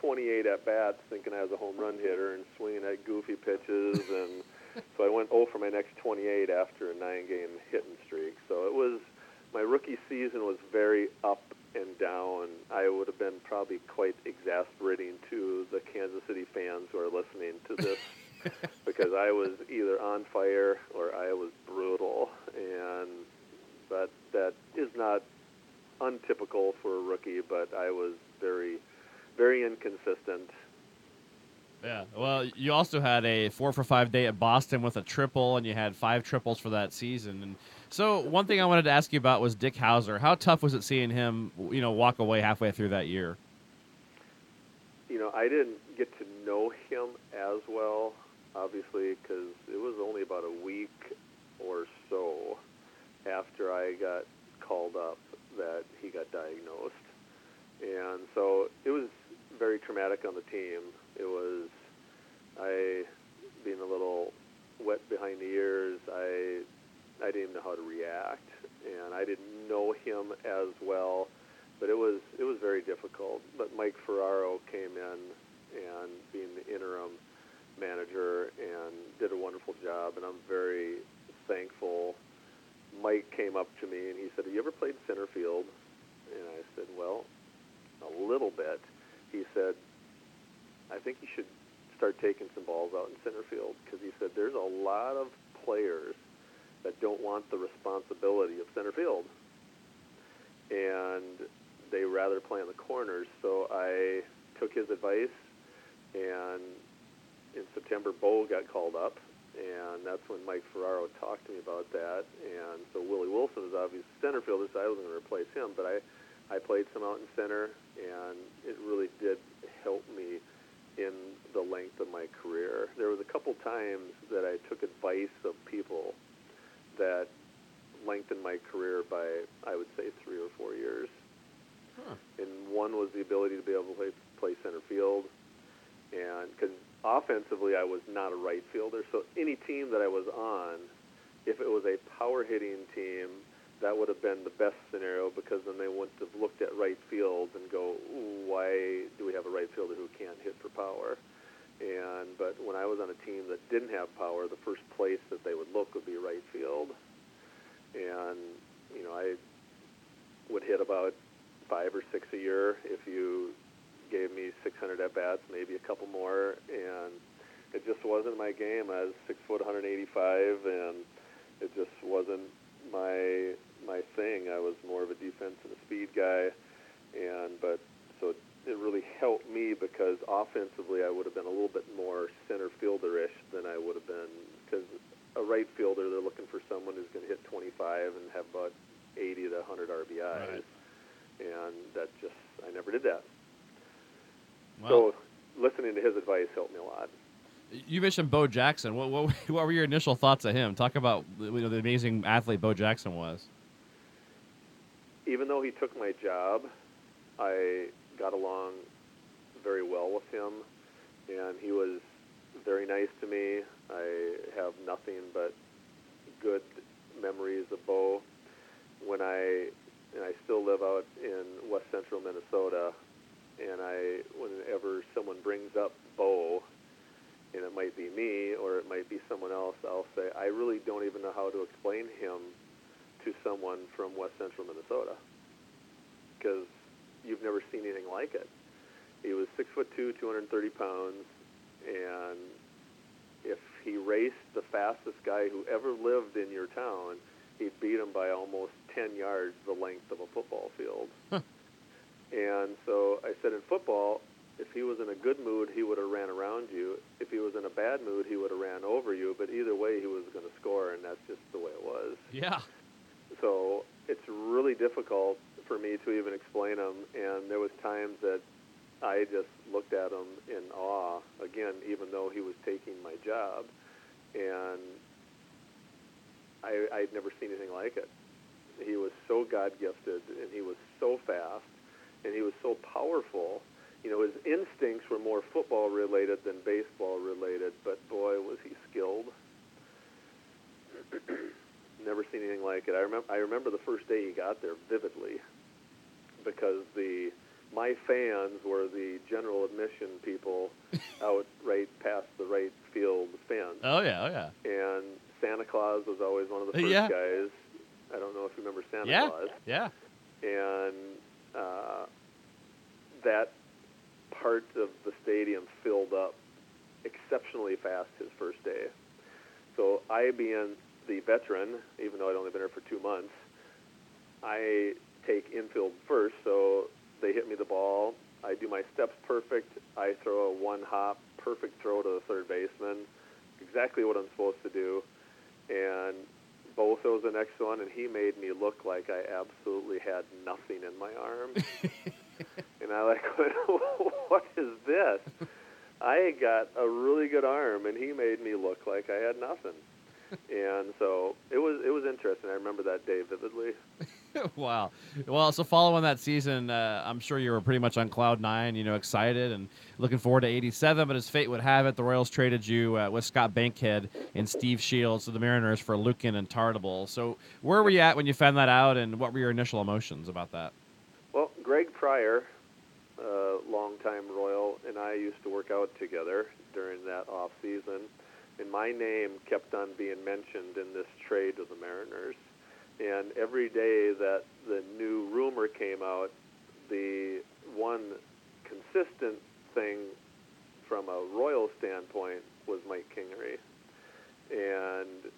28 at bats thinking I was a home run hitter and swinging at goofy pitches and so I went 0 for my next 28 after a nine game hitting streak. So it was my rookie season was very up and down. I would have been probably quite exasperating to the Kansas City fans who are listening to this because I was either on fire or I was brutal and but that is not untypical for a rookie, but I was very very inconsistent. Yeah. Well, you also had a four for five day at Boston with a triple, and you had five triples for that season. And so, one thing I wanted to ask you about was Dick Howser. How tough was it seeing him, you know, walk away halfway through that year? you know, I didn't get to know him as well, obviously, because it was only about a week or so after I got called up that he got diagnosed. And so it was very traumatic on the team. It was, I, being a little wet behind the ears, I, I didn't know how to react, and I didn't know him as well but it was it was very difficult. But Mike Ferraro came in and being the interim manager and did a wonderful job, and I'm very thankful. Mike came up to me and he said, "Have you ever played center field?" And I said, "Well, a little bit." He said, "I think you should start taking some balls out in center field because he said there's a lot of players that don't want the responsibility of center field." and they rather play on the corners. So I took his advice, and in September, Bo got called up, and that's when Mike Ferraro talked to me about that. And so Willie Wilson is obviously center fielder, so I wasn't going to replace him, but I, I played some out in center, and it really did help me in the length of my career. There was a couple times that I took advice of people that lengthened my career by, I would say, three or four years. Huh. And one was the ability to be able to play, play center field. And because offensively, I was not a right fielder. So any team that I was on, if it was a power hitting team, that would have been the best scenario because then they wouldn't have looked at right field and go, why do we have a right fielder who can't hit for power? And but when I was on a team that didn't have power, the first place that they would look would be right field and you know I would hit about five or six a year if you gave me 600 at bats, maybe a couple more, and it just wasn't my game. I was six foot, 185, and it just wasn't my my thing. I was more of a defense and a speed guy, and but so it really helped me because offensively I would have been a little bit more center fielder-ish than I would have been because a right fielder they're looking for someone who's going to hit 25 and have about 80 to 100 RBIs, Right. and that just I never did that. So listening to his advice helped me a lot. you mentioned Bo Jackson. What, what, what were your initial thoughts of him? Talk about you know, the amazing athlete Bo Jackson was. Even though he took my job, I got along very well with him, and he was very nice to me. I have nothing but good memories of Bo. When I and I still live out in west central Minnesota, and I whenever someone brings up Bo, and it might be me or it might be someone else, I'll say I really don't even know how to explain him to someone from west central Minnesota because you've never seen anything like it. He was six foot two, 230 pounds, and if he raced the fastest guy who ever lived in your town, he'd beat him by almost 10 yards the length of a football field. and so I said in football, if he was in a good mood, he would have ran around you. If he was in a bad mood, he would have ran over you. But either way, he was going to score, and that's just the way it was. Yeah. So it's really difficult for me to even explain him. And there was times that I just looked at him in awe. Again, even though he was taking my job, and I, I'd never seen anything like it. He was so God gifted, and he was so fast, and he was so powerful. You know, his instincts were more football related than baseball related, but boy, was he skilled. Never seen anything like it. I remember I remember the first day he got there vividly because the my fans were the general admission people out right past the right field fence. Oh yeah. Oh yeah. And Santa Claus was always one of the first Yeah. guys. I don't know if you remember Santa yeah. Claus Yeah. and uh, that part of the stadium filled up exceptionally fast his first day. So I, being the veteran, even though I'd only been there for two months, I take infield first. So they hit me the ball. I do my steps perfect. I throw a one hop, perfect throw to the third baseman, exactly what I'm supposed to do. And Both the next one, and he made me look like I absolutely had nothing in my arm. and I like, what is this? I got a really good arm, and he made me look like I had nothing. And so it was it was interesting. I remember that day vividly. wow. Well, so following that season, uh, I'm sure you were pretty much on cloud nine, you know, excited and looking forward to 87. But as fate would have it, the Royals traded you uh, with Scott Bankhead and Steve Shields to the Mariners for Luecken and Tartabull. So where were you at when you found that out, and what were your initial emotions about that? Well, Greg Pryor, uh, longtime Royal, and I used to work out together during that off season, and my name kept on being mentioned in this trade of the Mariners. And every day that the new rumor came out, the one consistent thing from a Royal standpoint was Mike Kingery. And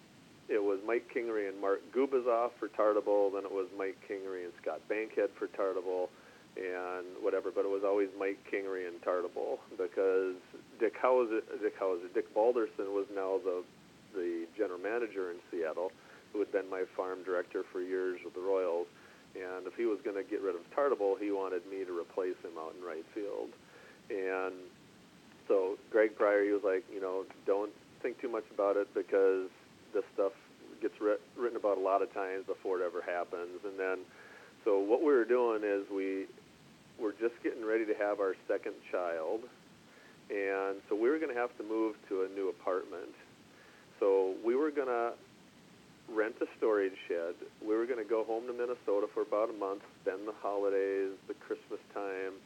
it was Mike Kingery and Mark Gubicza for Tartabull, then it was Mike Kingery and Scott Bankhead for Tartabull, and whatever, but it was always Mike Kingery and Tartabull because Dick Howser, Dick Howser, Dick Balderson was now the the general manager in Seattle, who had been my farm director for years with the Royals, and if he was going to get rid of Tartabull, he wanted me to replace him out in right field, and so Greg Pryor, he was like, you know, don't think too much about it because this stuff gets writ- written about a lot of times before it ever happens. And then, so what we were doing is we were just getting ready to have our second child, and so we were going to have to move to a new apartment. So we were going to rent a storage shed. We were going to go home to Minnesota for about a month, spend the holidays, the Christmas time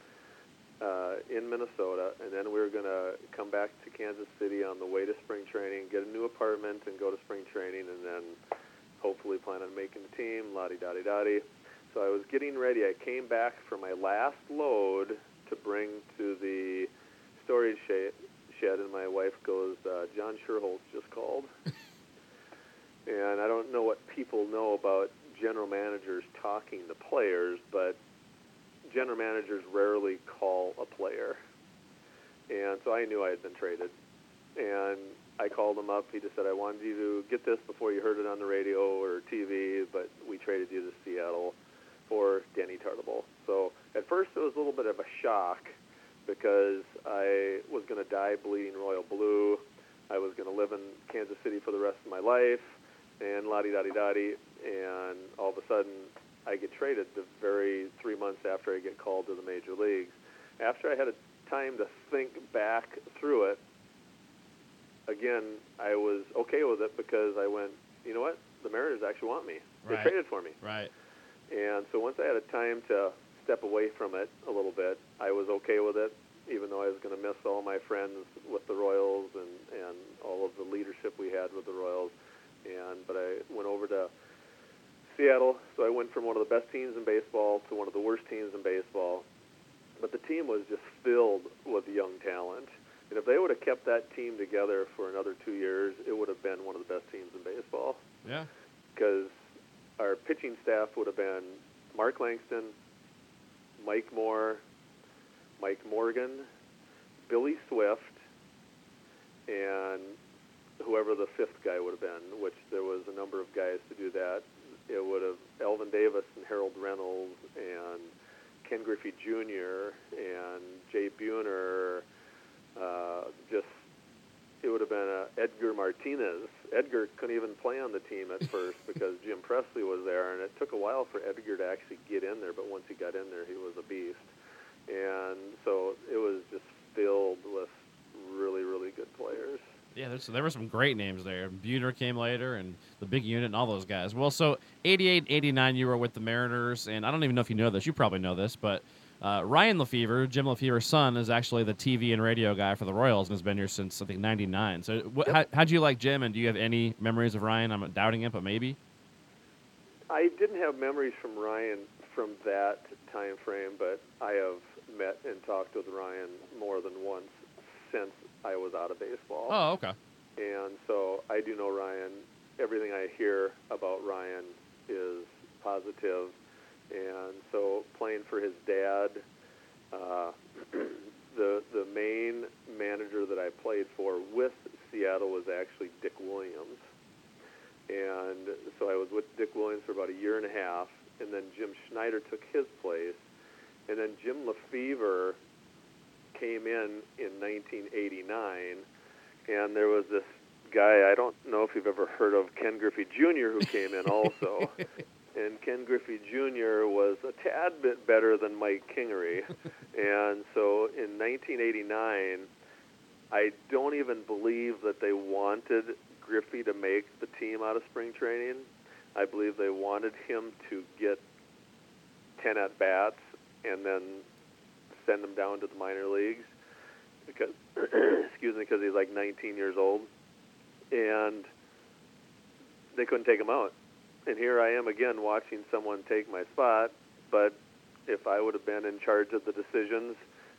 uh, in Minnesota, and then we were going to come back to Kansas City on the way to spring training, get a new apartment, and go to spring training, and then hopefully plan on making the team, la di da di da di. So I was getting ready. I came back for my last load to bring to the storage shed, shed and my wife goes, uh, John Schuerholz just called. and I don't know what people know about general managers talking to players, but general managers rarely call a player, and so I knew I had been traded, and I called him up. He just said, "I wanted you to get this before you heard it on the radio or TV, but we traded you to Seattle for Danny Tartabull." So at first it was a little bit of a shock because I was going to die bleeding royal blue. I was going to live in Kansas City for the rest of my life, and la di da di da di. And all of a sudden, I get traded the very three months after I get called to the major leagues. After I had a time to think back through it, again, I was okay with it because I went, you know what? The Mariners actually want me. They Right. traded for me. Right. And so once I had a time to step away from it a little bit, I was okay with it, even though I was going to miss all my friends with the Royals and, and all of the leadership we had with the Royals. And but I went over to Seattle, so I went from one of the best teams in baseball to one of the worst teams in baseball. But the team was just filled with young talent. And if they would have kept that team together for another two years, it would have been one of the best teams in baseball Yeah. because our pitching staff would have been Mark Langston, Mike Moore, Mike Morgan, Billy Swift, and whoever the fifth guy would have been, which there was a number of guys to do that. It would have Alvin Davis and Harold Reynolds and Ken Griffey Jr. and Jay Buhner. Uh, just it would have been uh, Edgar Martinez. Edgar couldn't even play on the team at first because Jim Presley was there, and it took a while for Edgar to actually get in there. But once he got in there, he was a beast. And so it was just filled with really, really good players. Yeah, there's, there were some great names there. Buhner came later, and the big unit, and all those guys. Well, so 88, 89, you were with the Mariners, and I don't even know if you know this. You probably know this, but uh, Ryan Lefebvre, Jim Lefebvre's son, is actually the TV and radio guy for the Royals and has been here since, I think, 99. So wh- how, how'd you like Jim, and do you have any memories of Ryan? I'm doubting it, but maybe. I didn't have memories from Ryan from that time frame, but I have met and talked with Ryan more than once since I was out of baseball. Oh, okay. And so I do know Ryan. Everything I hear about Ryan is positive. And so playing for his dad, uh, the the main manager that I played for with Seattle was actually Dick Williams. And so I was with Dick Williams for about a year and a half, and then Jim Snyder took his place, and then Jim Lefebvre came in in 1989, and there was this guy I don't know if you've ever heard of Ken Griffey Jr. who came in also, and Ken Griffey Jr. was a tad bit better than Mike Kingery, and so in 1989, I don't even believe that they wanted Griffey to make the team out of spring training. I believe they wanted him to get 10 at bats and then send him down to the minor leagues because excuse me because he's like 19 years old and they couldn't take him out and here I am again watching someone take my spot but if I would have been in charge of the decisions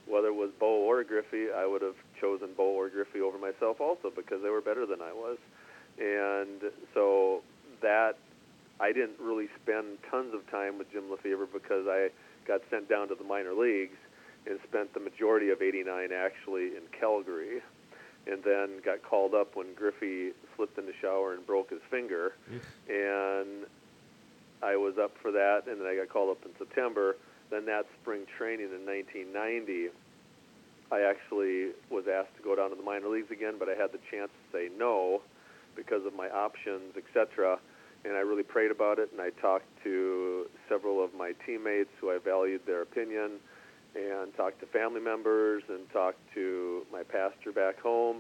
whether it was Bo or Griffey I would have chosen Bo or Griffey over myself also because they were better than I was. And so that I didn't really spend tons of time with Jim Lefebvre because I got sent down to the minor leagues and spent the majority of 89 actually in Calgary and then got called up when Griffey slipped in the shower and broke his finger. And I was up for that and then I got called up in September. Then that spring training in 1990 I actually was asked to go down to the minor leagues again but I had the chance to say no because of my options etc and I really prayed about it and I talked to several of my teammates who I valued their opinion and talked to family members and talked to my pastor back home.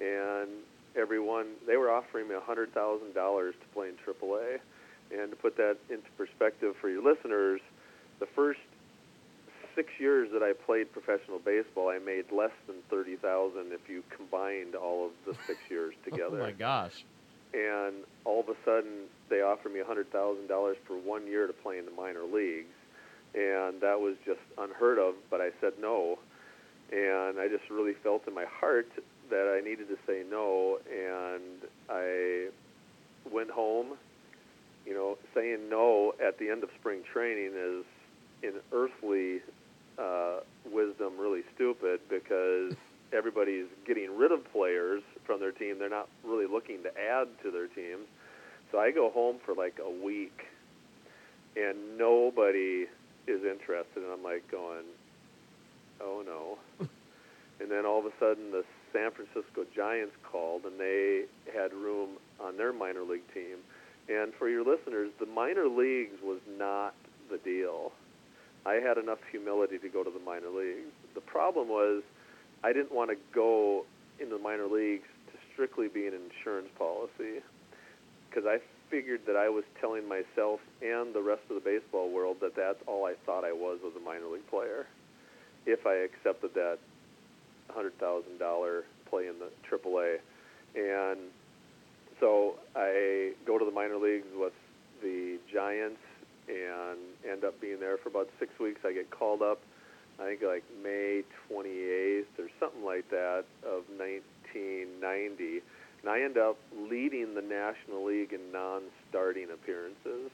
And everyone they were offering me $100,000 to play in AAA and to put that into perspective for your listeners the first 6 years that I played professional baseball I made less than 30,000 if you combined all of the 6 years together Oh, my gosh. and all of a sudden they offered me $100,000 for one year to play in the minor leagues. And that was just unheard of, but I said no. And I just really felt in my heart that I needed to say no, and I went home. You know, saying no at the end of spring training is, in earthly uh, wisdom, really stupid because everybody's getting rid of players from their team. They're not really looking to add to their teams. So I go home for like a week, and nobody is interested. And I'm like going, oh no. and then all of a sudden, the San Francisco Giants called, and they had room on their minor league team. And for your listeners, the minor leagues was not the deal. I had enough humility to go to the minor leagues. The problem was I didn't want to go into the minor leagues to strictly be an insurance policy because I figured that I was telling myself and the rest of the baseball world that that's all I thought I was was a minor league player if I accepted that $100,000 play in the AAA. And so I go to the minor leagues with the Giants and end up being there for about six weeks. I get called up, I think like May 28th or something like that of 1990, and I end up leading the National League in non-starting appearances.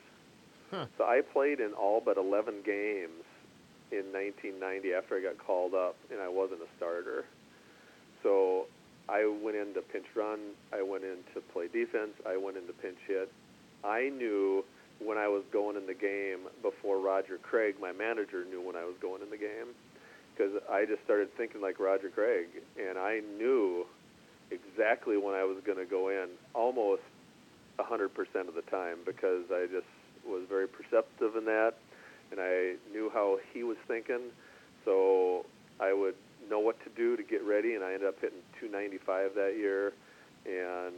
Huh. So I played in all but 11 games in 1990 after I got called up, and I wasn't a starter. So I went in to pinch run. I went in to play defense. I went in to pinch hit. I knew when I was going in the game before Roger Craig, my manager, knew when I was going in the game because I just started thinking like Roger Craig, and I knew exactly when I was going to go in almost 100% of the time because I just was very perceptive in that, and I knew how he was thinking, so I would know what to do to get ready, and I ended up hitting 295 that year, and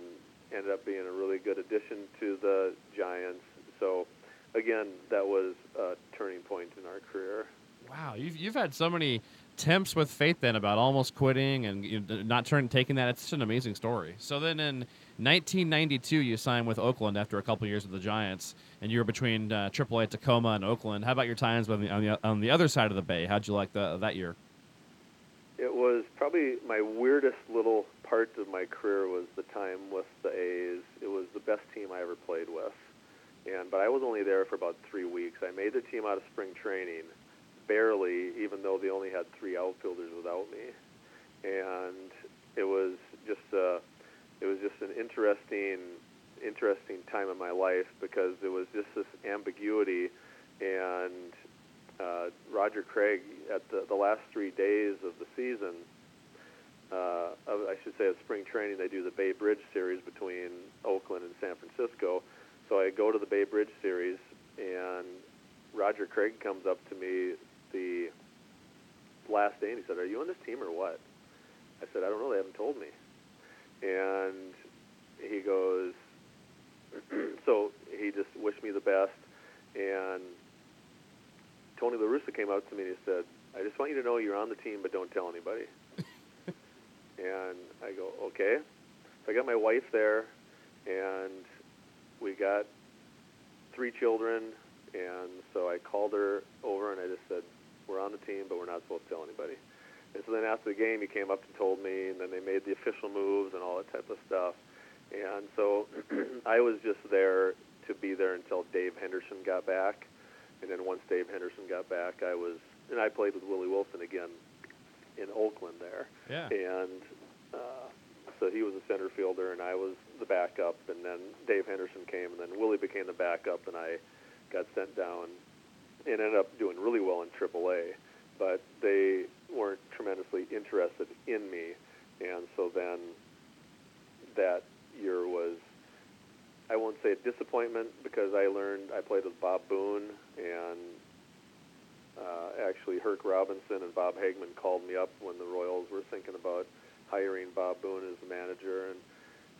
ended up being a really good addition to the Giants. So, again, that was a turning point in our career. Wow, you've you've had so many temps with faith then about almost quitting and you know, not turning taking that. It's such an amazing story. So then in 1992, you signed with Oakland after a couple years with the Giants, and you were between uh, AAA Tacoma and Oakland. How about your times on the, on the on the other side of the bay? How'd you like the, that year? It was probably my weirdest little part of my career was the time with the A's. It was the best team I ever played with, and but I was only there for about three weeks. I made the team out of spring training, barely, even though they only had three outfielders without me, and it was just a, it was just an interesting, interesting time in my life because it was just this ambiguity, and uh, Roger Craig at the, the last three days of the season. Uh, of, I should say of spring training, they do the Bay Bridge series between Oakland and San Francisco. So I go to the Bay Bridge series, and Roger Craig comes up to me the last day, and he said, "Are you on this team or what?" I said, "I don't know. They haven't told me." And he goes, so he just wished me the best, and Tony La Russa came out to me and he said, I just want you to know you're on the team, but don't tell anybody. and I go, okay. So I got my wife there, and we got three children, and so I called her over and I just said, we're on the team, but we're not supposed to tell anybody. And so then after the game, he came up and told me, and then they made the official moves and all that type of stuff. And so I was just there to be there until Dave Henderson got back. And then once Dave Henderson got back, I was, and I played with Willie Wilson again in Oakland there. Yeah. And uh, so he was a center fielder, and I was the backup. And then Dave Henderson came, and then Willie became the backup, and I got sent down and ended up doing really well in AAA. But they weren't tremendously interested in me, and so then that year was I won't say a disappointment because I learned I played with Bob Boone and uh, actually Herk Robinson and Bob Hegman called me up when the Royals were thinking about hiring Bob Boone as the manager, and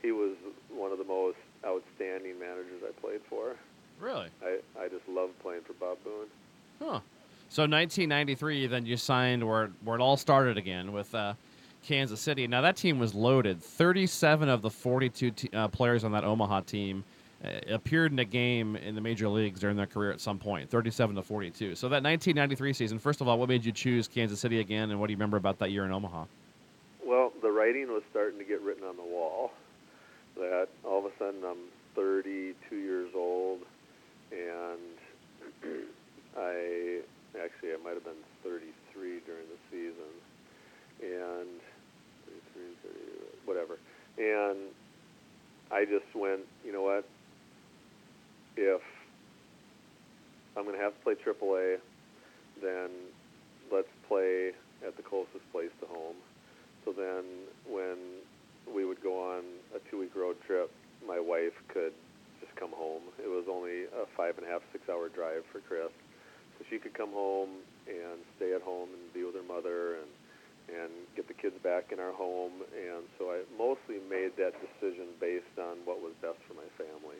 he was one of the most outstanding managers I played for. Really? I I just loved playing for Bob Boone. Huh. So 1993, then you signed where where it all started again with uh, Kansas City. Now that team was loaded. 37 of the 42 t- uh, players on that Omaha team uh, appeared in a game in the major leagues during their career at some point. 37 to 42. So that 1993 season. First of all, what made you choose Kansas City again, and what do you remember about that year in Omaha? Well, the writing was starting to get written on the wall. That all of a sudden I'm 32 years old, and I actually I might have been 33 during the season, and 33, 30, whatever. And I just went, you know what? If I'm going to have to play AAA, then let's play at the closest place to home. So then when we would go on a two-week road trip, my wife could just come home. It was only a five and a half, six-hour drive for Chris, so she could come home and stay at home and be with her mother and and get the kids back in our home. And so I mostly made that decision based on what was best for my family.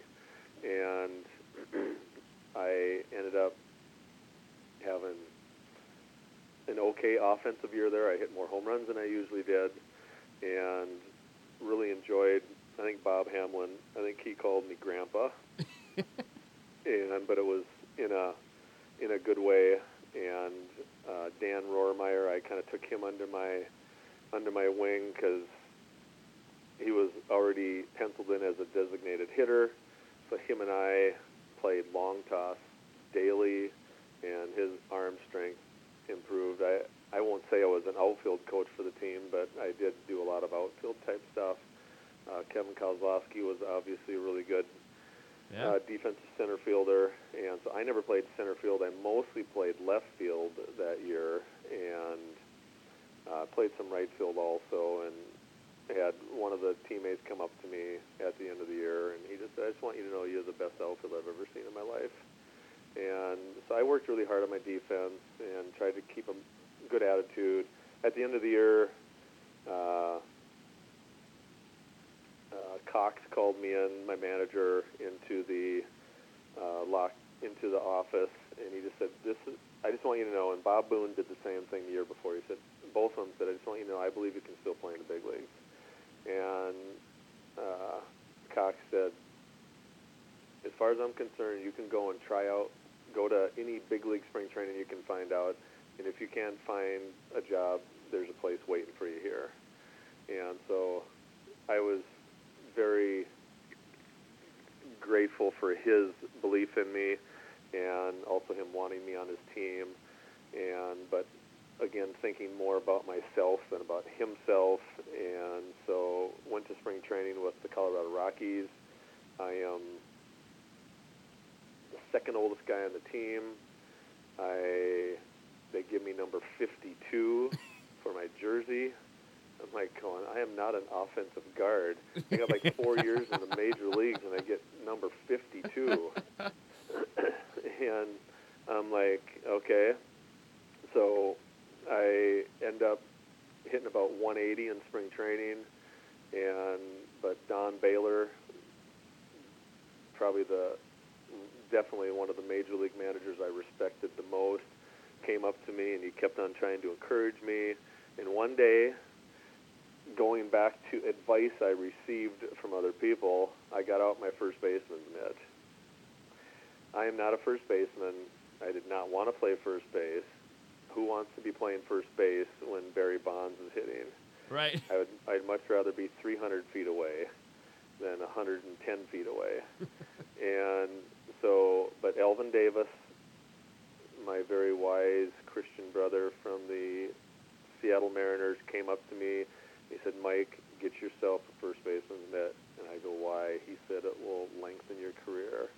And I ended up having an okay offensive year there. I hit more home runs than I usually did, and really enjoyed. I think Bob Hamelin. I think he called me Grandpa, and but it was in a in a good way. And uh, Dan Rohrmeier, I kind of took him under my under my wing because he was already penciled in as a designated hitter. So him and I played long toss daily, and his arm strength improved. I I won't say I was an outfield coach for the team, but I did do a lot of outfield type stuff. Uh, Kevin Koslofski was obviously a really good Yeah. uh, defensive center fielder, and so I never played center field. I mostly played left field that year, and uh, played some right field also. And had one of the teammates come up to me at the end of the year, and he just said, "I just want you to know you're the best outfield I've ever seen in my life." And so I worked really hard on my defense and tried to keep a good attitude. At the end of the year, uh, uh, Cox called me in, my manager, into the uh, lock into the office, and he just said, "This is. I just want you to know." And Bob Boone did the same thing the year before. He said, both of them said, "I just want you to know. I believe you can still play in the big leagues." And uh, Cox said, "As far as I'm concerned, you can go and try out. Go to any big league spring training you can find out, and if you can't find a job, there's a place waiting for you here." And so, I was very grateful for his belief in me and also him wanting me on his team. And but again thinking more about myself than about himself. And so went to spring training with the Colorado Rockies. I am the second oldest guy on the team. I they give me number 52 for my jersey I'm like going, I am not an offensive guard. I got like four years in the major leagues, and I get number 52. and I'm like, okay. So I end up hitting about 180 in spring training, and but Don Baylor, probably the definitely one of the major league managers I respected the most, came up to me and he kept on trying to encourage me. And one day, going back to advice I received from other people, I got out my first baseman's mitt. I am not a first baseman. I did not want to play first base. Who wants to be playing first base when Barry Bonds is hitting? Right. I would, I'd much rather be 300 feet away than 110 feet away. and so, but Alvin Davis, my very wise Christian brother from the Seattle Mariners, came up to me. He said, Mike, get yourself a first baseman's mitt. And I go, why? He said, it will lengthen your career.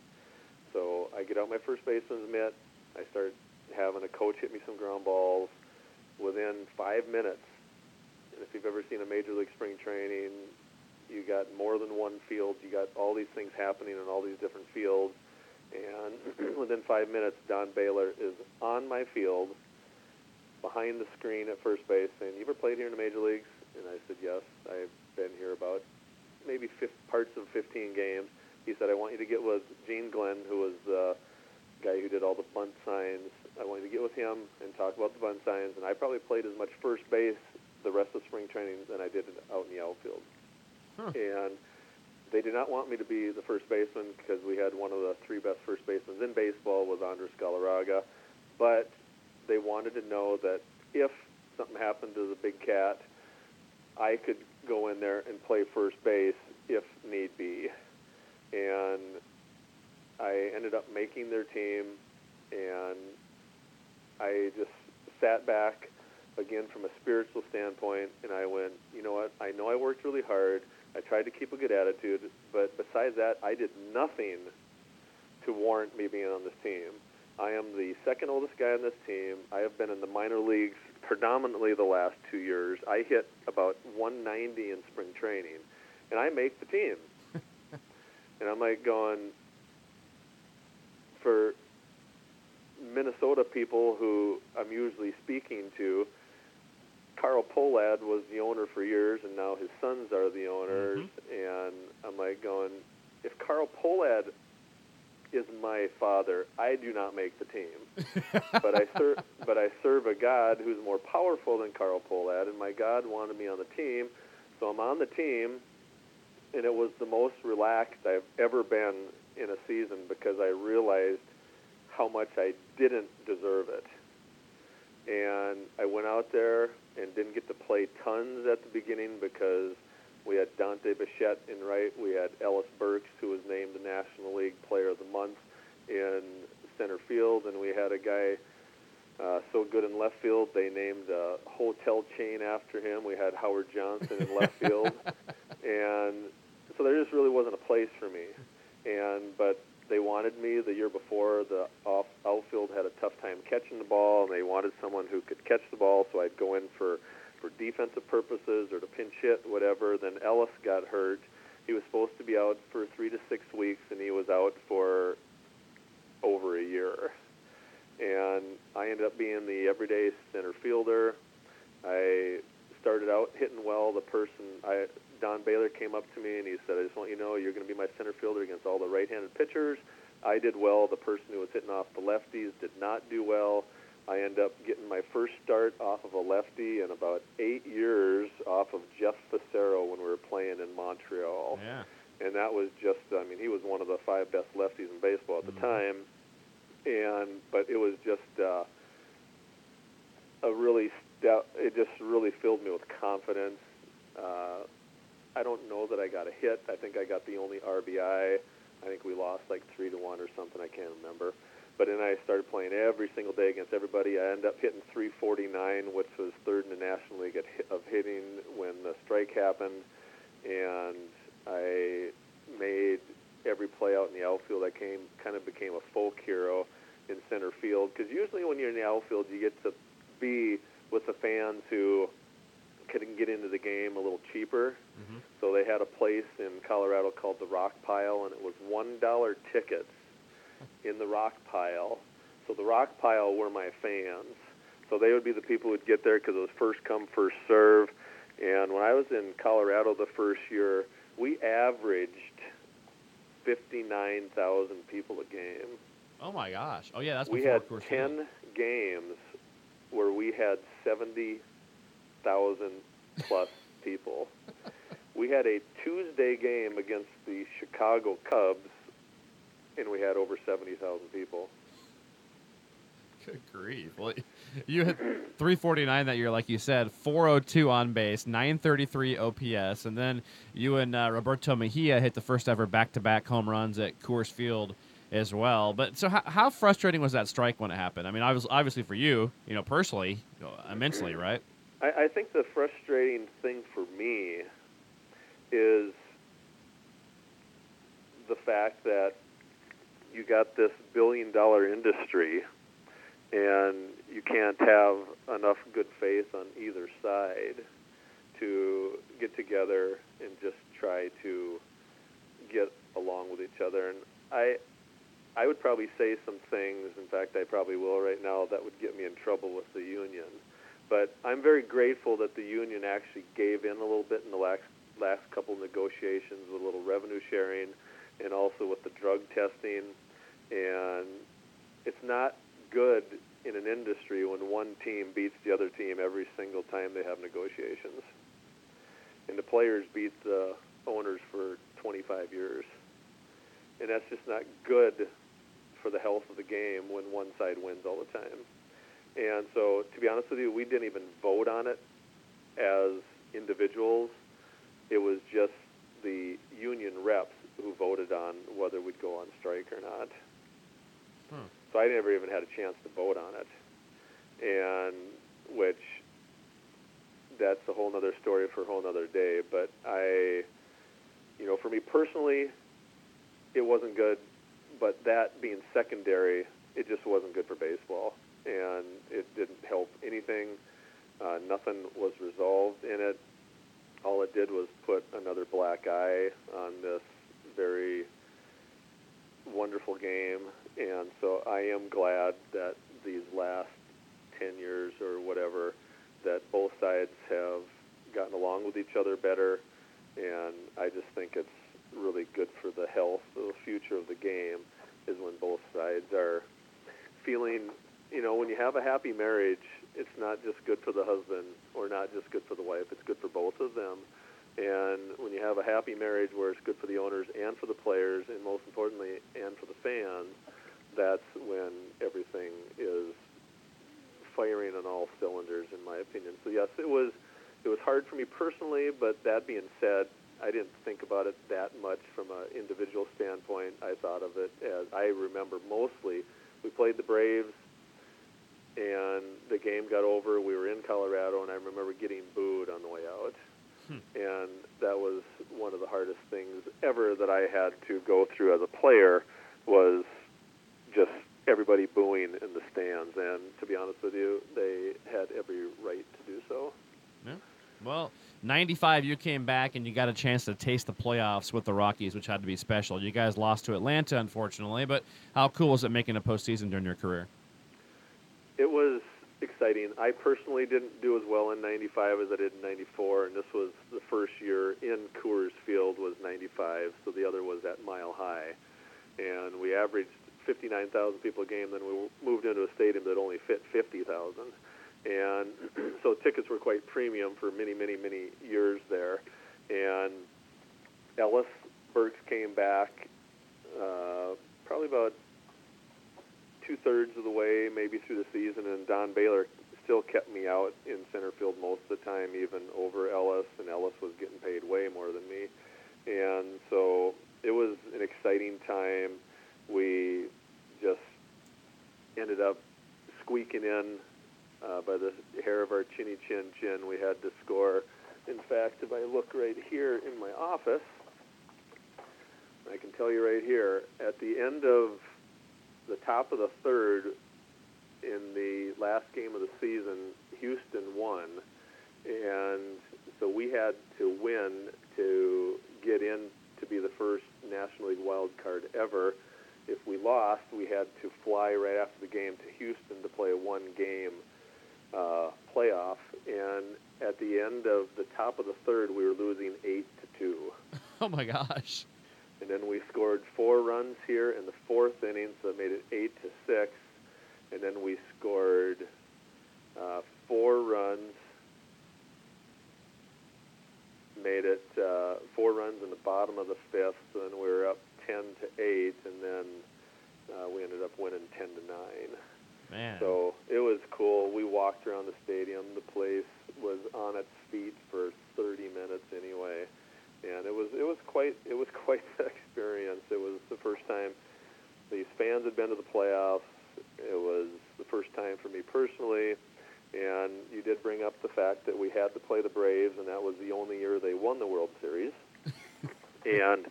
So I get out my first baseman's mitt. I start having a coach hit me some ground balls. Within five minutes, and if you've ever seen a major league spring training, you got more than one field. You got all these things happening in all these different fields. And within five minutes, Don Baylor is on my field behind the screen at first base saying, You ever played here in the major leagues? And I said, Yes, I've been here about maybe fif- parts of 15 games. He said, I want you to get with Gene Glynn, who was the guy who did all the bunt signs. I want you to get with him and talk about the bunt signs. And I probably played as much first base the rest of spring training than I did out in the outfield. And they did not want me to be the first baseman because we had one of the three best first basemen in baseball was Andres Galarraga. But they wanted to know that if something happened to the big cat, I could go in there and play first base if need be. And I ended up making their team, and I just sat back again from a spiritual standpoint, and I went, you know what? I know I worked really hard. I tried to keep a good attitude, but besides that, I did nothing to warrant me being on this team. I am the second oldest guy on this team. I have been in the minor leagues predominantly the last two years. I hit about 190 in spring training, and I make the team. and I'm like going for Minnesota people who I'm usually speaking to. Carl Pohlad was the owner for years, and now his sons are the owners. Mm-hmm. And I'm like going, if Carl Pohlad is my father, I do not make the team. but I serve, but I serve a God who's more powerful than Carl Pohlad, and my God wanted me on the team, so I'm on the team, and it was the most relaxed I've ever been in a season because I realized how much I didn't deserve it. And I went out there and didn't get to play tons at the beginning because we had Dante Bichette in right. We had Ellis Burks, who was named the National League Player of the Month in center field, and we had a guy uh, so good in left field they named a hotel chain after him. We had Howard Johnson in left field, and so there just really wasn't a place for me. And but they wanted me the year before. The off outfield had a tough time catching the ball, and they wanted someone who could catch the ball. So I'd go in for for defensive purposes or to pinch hit, whatever. Then Ellis got hurt. He was supposed to be out for three to six weeks, and he was out for over a year. And I ended up being the everyday center fielder. I started out hitting well. The person, I, Don Baylor came up to me and he said, I just want you to know you're going to be my center fielder against all the right-handed pitchers. I did well. The person who was hitting off the lefties did not do well. I end up getting my first start off of a lefty in about eight years off of Jeff Fassero when we were playing in Montreal. Yeah. And that was just, I mean, he was one of the five best lefties in baseball at the time. And, but it was just uh, a really, stout, it just really filled me with confidence. Uh, I don't know that I got a hit. I think I got the only RBI. I think we lost like three to one or something. I can't remember. But then I started playing every single day against everybody. I ended up hitting 349, which was third in the National League at, of hitting when the strike happened. And I made every play out in the outfield. I came kind of became a folk hero in center field because usually when you're in the outfield, you get to be with the fans who can get into the game a little cheaper. Mm-hmm. So they had a place in Colorado called the Rock Pile, and it was one dollar tickets in the Rock Pile. So the Rock Pile were my fans. So they would be the people who would get there because it was first come, first serve. And when I was in Colorado the first year, we averaged 59,000 people a game. Oh my gosh. Oh yeah, that's what we had Coors Field. 10 games where we had 70,000 plus people. We had a Tuesday game against the Chicago Cubs, and we had over 70,000 people. Good grief. Well, you hit 349 that year, like you said, 402 on base, 933 OPS, and then you and uh, Roberto Mejia hit the first ever back-to-back home runs at Coors Field as well. But so, how, how frustrating was that strike when it happened? I mean, I was obviously for you, you know, personally, immensely, right? I, I think the frustrating thing for me is the fact that you got this billion dollar industry and you can't have enough good faith on either side to get together and just try to get along with each other. And I I would probably say some things in fact I probably will right now that would get me in trouble with the union. But I'm very grateful that the union actually gave in a little bit in the last last couple negotiations with a little revenue sharing and also with the drug testing and it's not good in an industry when one team beats the other team every single time they have negotiations and the players beat the owners for 25 years and that's just not good for the health of the game when one side wins all the time and so, to be honest with you, we didn't even vote on it as individuals. It was just the union reps who voted on whether we'd go on strike or not. Hmm. So I never even had a chance to vote on it, and which that's a whole other story for a whole other day. But I, you know, for me personally, it wasn't good. But that being secondary, it just wasn't good for baseball, and it didn't help anything. Uh, nothing was resolved in it. All it did was put another black eye on this very wonderful game, and so I am glad that these last 10 years or whatever, that both sides have gotten along with each other better, and I just think it's really good for the health, the future of the game, is when both sides are feeling, you know, when you have a happy marriage, it's not just good for the husband or not just good for the wife, it's good for both of them. And when you have a happy marriage where it's good for the owners and for the players, and most importantly, and for the fans, that's when everything is firing on all cylinders, in my opinion. So yes, it was it was hard for me personally, but that being said, I didn't think about it that much from an individual standpoint. I thought of it as I remember mostly we played the Braves and the game got over. We were in Colorado, and I remember getting booed on the way out. Hmm. And that was one of the hardest things ever that I had to go through as a player was just everybody booing in the stands. And to be honest with you, they had every right to do so. Yeah. Well, 95, you came back and you got a chance to taste the playoffs with the Rockies, which had to be special. You guys lost to Atlanta, unfortunately, but how cool was it making a postseason during your career? It was exciting. I personally didn't do as well in 95 as I did in 94, and this was the first year in Coors Field was 95, so the other was at Mile High. And we averaged 59,000 people a game, then we moved into a stadium that only fit 50,000. And so tickets were quite premium for many, many, many years there. And Ellis Burks came back uh, probably about two thirds of the way, maybe through the season, and Don Baylor still kept me out in center field most of the time, even over Ellis, and Ellis was getting paid way more than me. And so it was an exciting time. We just ended up squeaking in uh, by the hair of our chinny chin chin. We had to score. In fact, if I look right here in my office, I can tell you right here, at the end of the top of the third in the last game of the season, Houston won, and so we had to win to get in to be the first National League wild card ever. If we lost, we had to fly right after the game to Houston to play a one-game uh, playoff. And at the end of the top of the third, we were losing eight to two. Oh my gosh! and then we scored four runs here in the fourth inning, so it made it eight to six. And then we scored uh, four runs, made it uh, four runs in the bottom of the fifth. And then we were up ten to eight, and then uh, we ended up winning ten to nine. Man. So it was cool. We walked around the stadium. The place was on its feet for 30 minutes anyway and it was it was quite it was quite the experience. It was the first time these fans had been to the playoffs. It was the first time for me personally, and you did bring up the fact that we had to play the Braves, and that was the only year they won the World Series. And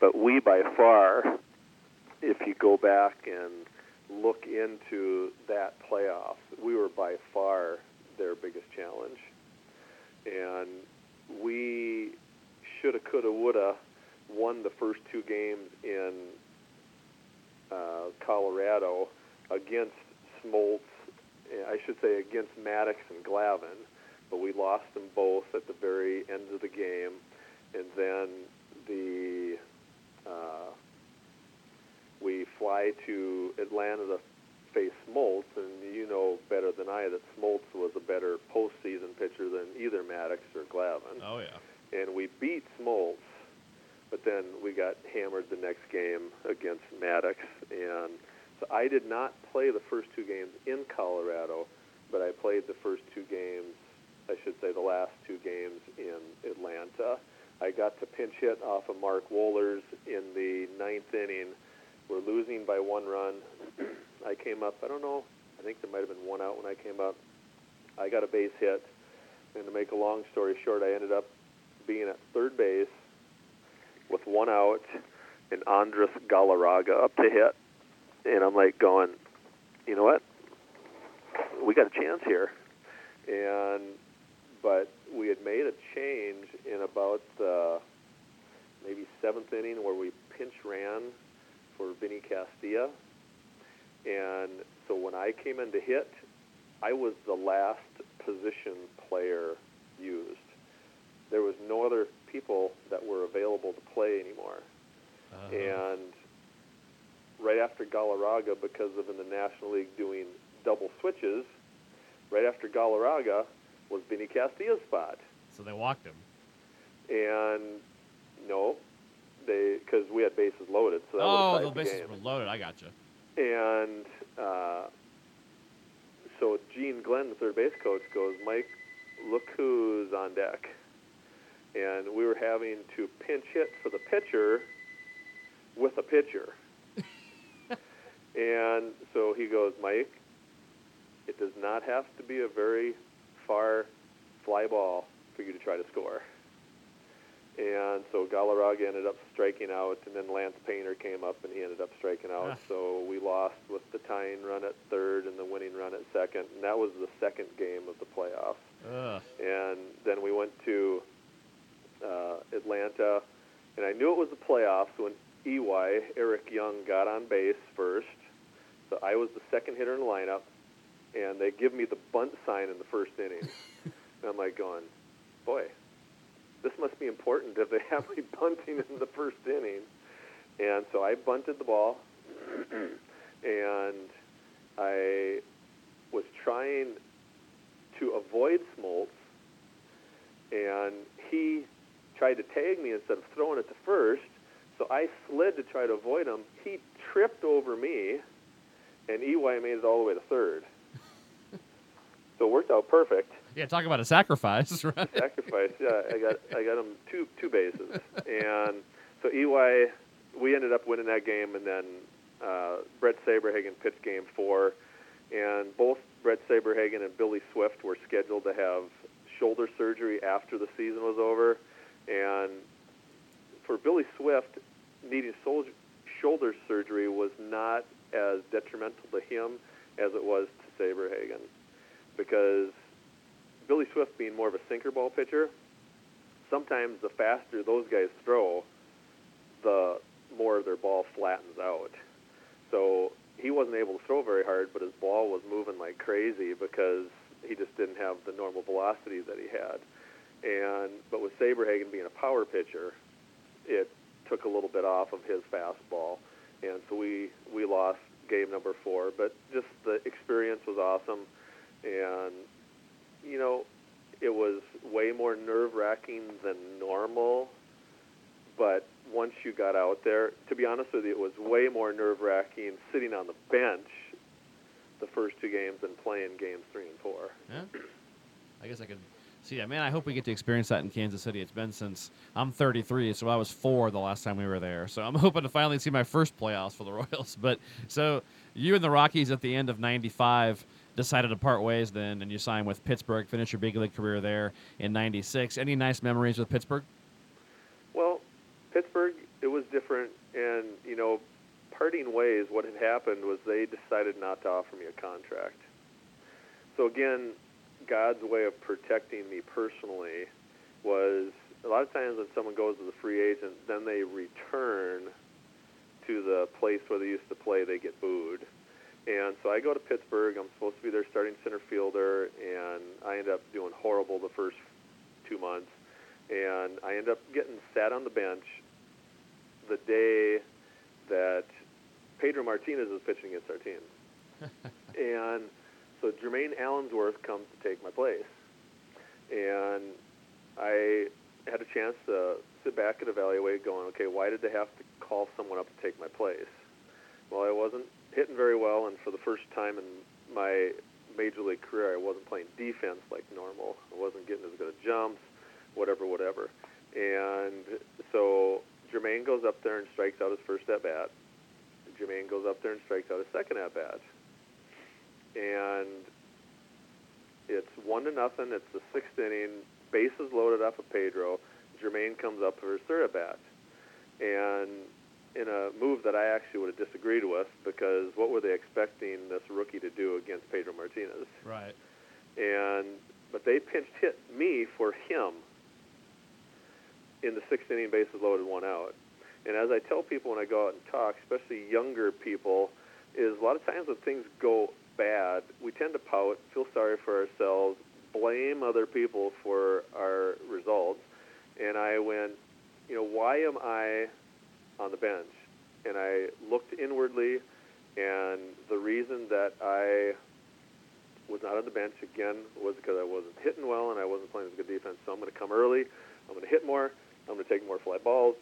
but we by far, if you go back and look into that playoff, we were by far their biggest challenge, and we shoulda, coulda, woulda won the first two games in uh, Colorado against Smoltz. I should say against Maddux and Glavine, but we lost them both at the very end of the game, and then the uh, we fly to Atlanta to face Smoltz, and you know better than I that Smoltz was a better postseason pitcher than either Maddux or Glavine. Oh yeah and we beat Smoltz, but then we got hammered the next game against Maddux, and so I did not play the first two games in Colorado, but I played the first two games, I should say the last two games in Atlanta. I got to pinch hit off of Mark Wohlers in the ninth inning. We're losing by one run. I came up, I don't know, I think there might have been one out when I came up. I got a base hit, and to make a long story short, I ended up being at third base, with one out and Andres Galarraga up to hit. And I'm like going, you know what? We got a chance here. And but we had made a change in about the maybe seventh inning where we pinch ran for Vinny Castilla. And so when I came in to hit, I was the last position player used. There was no other people that were available to play anymore. Uh-huh. And right after Galarraga, because of in the National League doing double switches, right after Galarraga was Vinny Castilla's spot. so they walked him. And no, they because we had bases loaded, so that Oh, the bases game. were loaded. I got gotcha. You. And uh, so Gene Glynn, the third base coach, goes, Mike, look who's on deck. And we were having to pinch hit for the pitcher with a pitcher. and so he goes, Mike, it does not have to be a very far fly ball for you to try to score. And so Galarraga ended up striking out, and then Lance Painter came up and he ended up striking out. Ah. So we lost with the tying run at third and the winning run at second, and that was the second game of the playoffs. Ugh. And then we went to uh, Atlanta, and I knew it was the playoffs when EY, Eric Young, got on base first. So I was the second hitter in the lineup, and they give me the bunt sign in the first inning. and I'm like going, boy, this must be important if they have me bunting in the first inning. And so I bunted the ball, and I was trying to avoid Smoltz, and he tried to tag me instead of throwing it to first. So I slid to try to avoid him. He tripped over me, and EY made it all the way to third. So it worked out perfect. Yeah, talk about a sacrifice, right? Sacrifice. Yeah, I got I got him two two bases, and so EY we ended up winning that game, and then uh, Brett Saberhagen pitched game four, and both Brett Saberhagen and Billy Swift were scheduled to have shoulder surgery after the season was over, and for Billy Swift, needing sol- shoulder surgery was not as detrimental to him as it was to Saberhagen, because Billy Swift being more of a sinker ball pitcher, sometimes the faster those guys throw, the more their ball flattens out. So he wasn't able to throw very hard, but his ball was moving like crazy because he just didn't have the normal velocity that he had. And but with Saberhagen being a power pitcher, it took a little bit off of his fastball, and so we we lost game number four. But just the experience was awesome, and you know, it was way more nerve wracking than normal. But once you got out there, to be honest with you, it was way more nerve wracking sitting on the bench the first two games than playing games three and four. Yeah. I guess I could see that. Man, I hope we get to experience that in Kansas City. It's been since I'm 33, so I was four the last time we were there. So I'm hoping to finally see my first playoffs for the Royals. But so you and the Rockies at the end of '95 decided to part ways then, and you signed with Pittsburgh, finish your big league career there in '96. Any nice memories with Pittsburgh? Well, Pittsburgh, it was different, and you know, parting ways. What had happened was they decided not to offer me a contract. So again, God's way of protecting me personally was a lot of times when someone goes as a free agent, then they return to the place where they used to play, they get booed. And so I go to Pittsburgh. I'm supposed to be their starting center fielder, and I end up doing horrible the first two months. And I end up getting sat on the bench the day that Pedro Martinez is pitching against our team. and so Jermaine Allensworth comes to take my place. And I had a chance to sit back and evaluate, going, okay, why did they have to call someone up to take my place? Well, I wasn't hitting very well, and for the first time in my major league career, I wasn't playing defense like normal. I wasn't getting as good at jumps, whatever, whatever. And so Jermaine goes up there and strikes out his first at bat. Jermaine goes up there and strikes out his second at bat. And it's one to nothing. It's the sixth inning. Bases loaded off of Pedro. Jermaine comes up for his third at bat. and in a move that I actually would have disagreed with because what were they expecting this rookie to do against Pedro Martinez? Right. And but they pinch hit me for him in the sixth inning, bases loaded, one out. And as I tell people when I go out and talk, especially younger people, is a lot of times when things go bad, we tend to pout, feel sorry for ourselves, blame other people for our results. And I went, you know, why am I on the bench? And I looked inwardly, and the reason that I was not on the bench again was because I wasn't hitting well and I wasn't playing as good defense. So I'm going to come early. I'm going to hit more. I'm going to take more fly balls,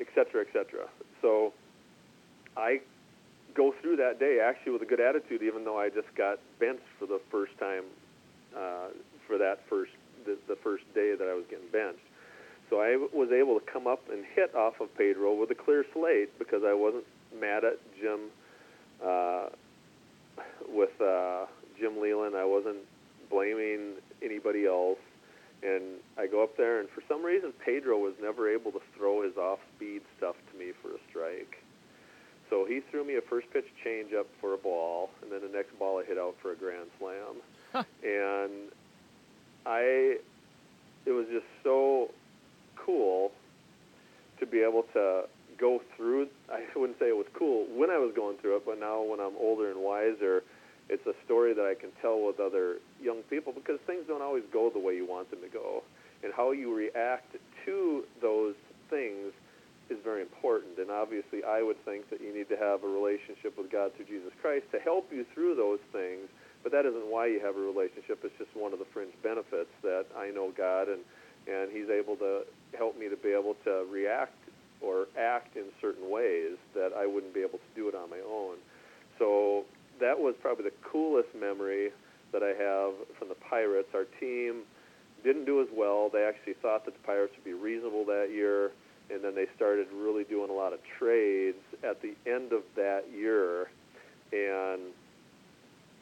et cetera, et cetera. So I go through that day actually with a good attitude, even though I just got benched for the first time uh, for that first the, the first day that I was getting benched. So I was able to come up and hit off of Pedro with a clear slate because I wasn't mad at Jim uh, with uh, Jim Leyland. I wasn't blaming anybody else. And I go up there, and for some reason, Pedro was never able to throw his off-speed stuff to me for a strike. So he threw me a first pitch changeup for a ball, and then the next ball I hit out for a grand slam. And I, it was just so cool to be able to go through. I wouldn't say it was cool when I was going through it, but now when I'm older and wiser, it's a story that I can tell with other young people because things don't always go the way you want them to go. And how you react to those things is very important. And obviously, I would think that you need to have a relationship with God through Jesus Christ to help you through those things. But that isn't why you have a relationship. It's just one of the fringe benefits that I know God and, and He's able to help me to be able to react or act in certain ways that I wouldn't be able to do it on my own. So that was probably the coolest memory that I have from the Pirates. Our team didn't do as well. They actually thought that the Pirates would be reasonable that year, and then they started really doing a lot of trades at the end of that year, and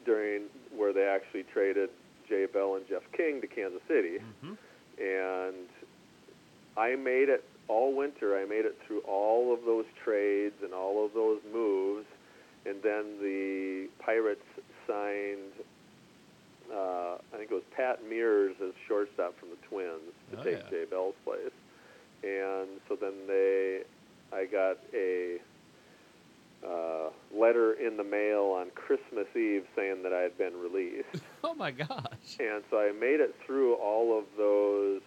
during where they actually traded Jay Bell and Jeff King to Kansas City, Mhm. and I made it all winter. I made it through all of those trades and all of those moves, and then the Pirates signed. Uh, I think it was Pat Meares as shortstop from the Twins to Oh, take yeah. Jay Bell's place, and so then they, I got a uh, letter in the mail on Christmas Eve saying that I had been released. Oh my gosh. And so I made it through all of those,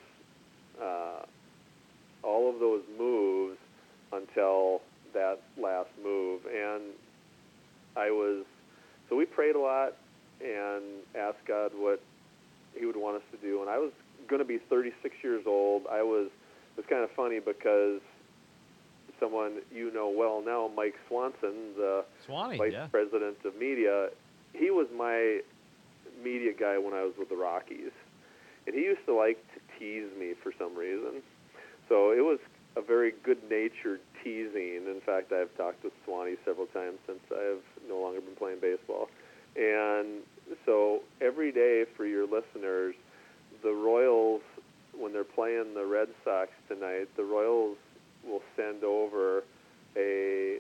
uh, all of those moves until that last move. And I was, so we prayed a lot and asked God what He would want us to do. And I was going to be 36 years old. I was, it was kind of funny because someone you know well now, Mike Swanson, the Swanee, vice yeah. president of media, he was my media guy when I was with the Rockies, and he used to like to tease me for some reason. So it was a very good-natured teasing. In fact, I've talked with Swanee several times since I've no longer been playing baseball. And so every day for your listeners, the Royals, when they're playing the Red Sox tonight, the Royals will send over a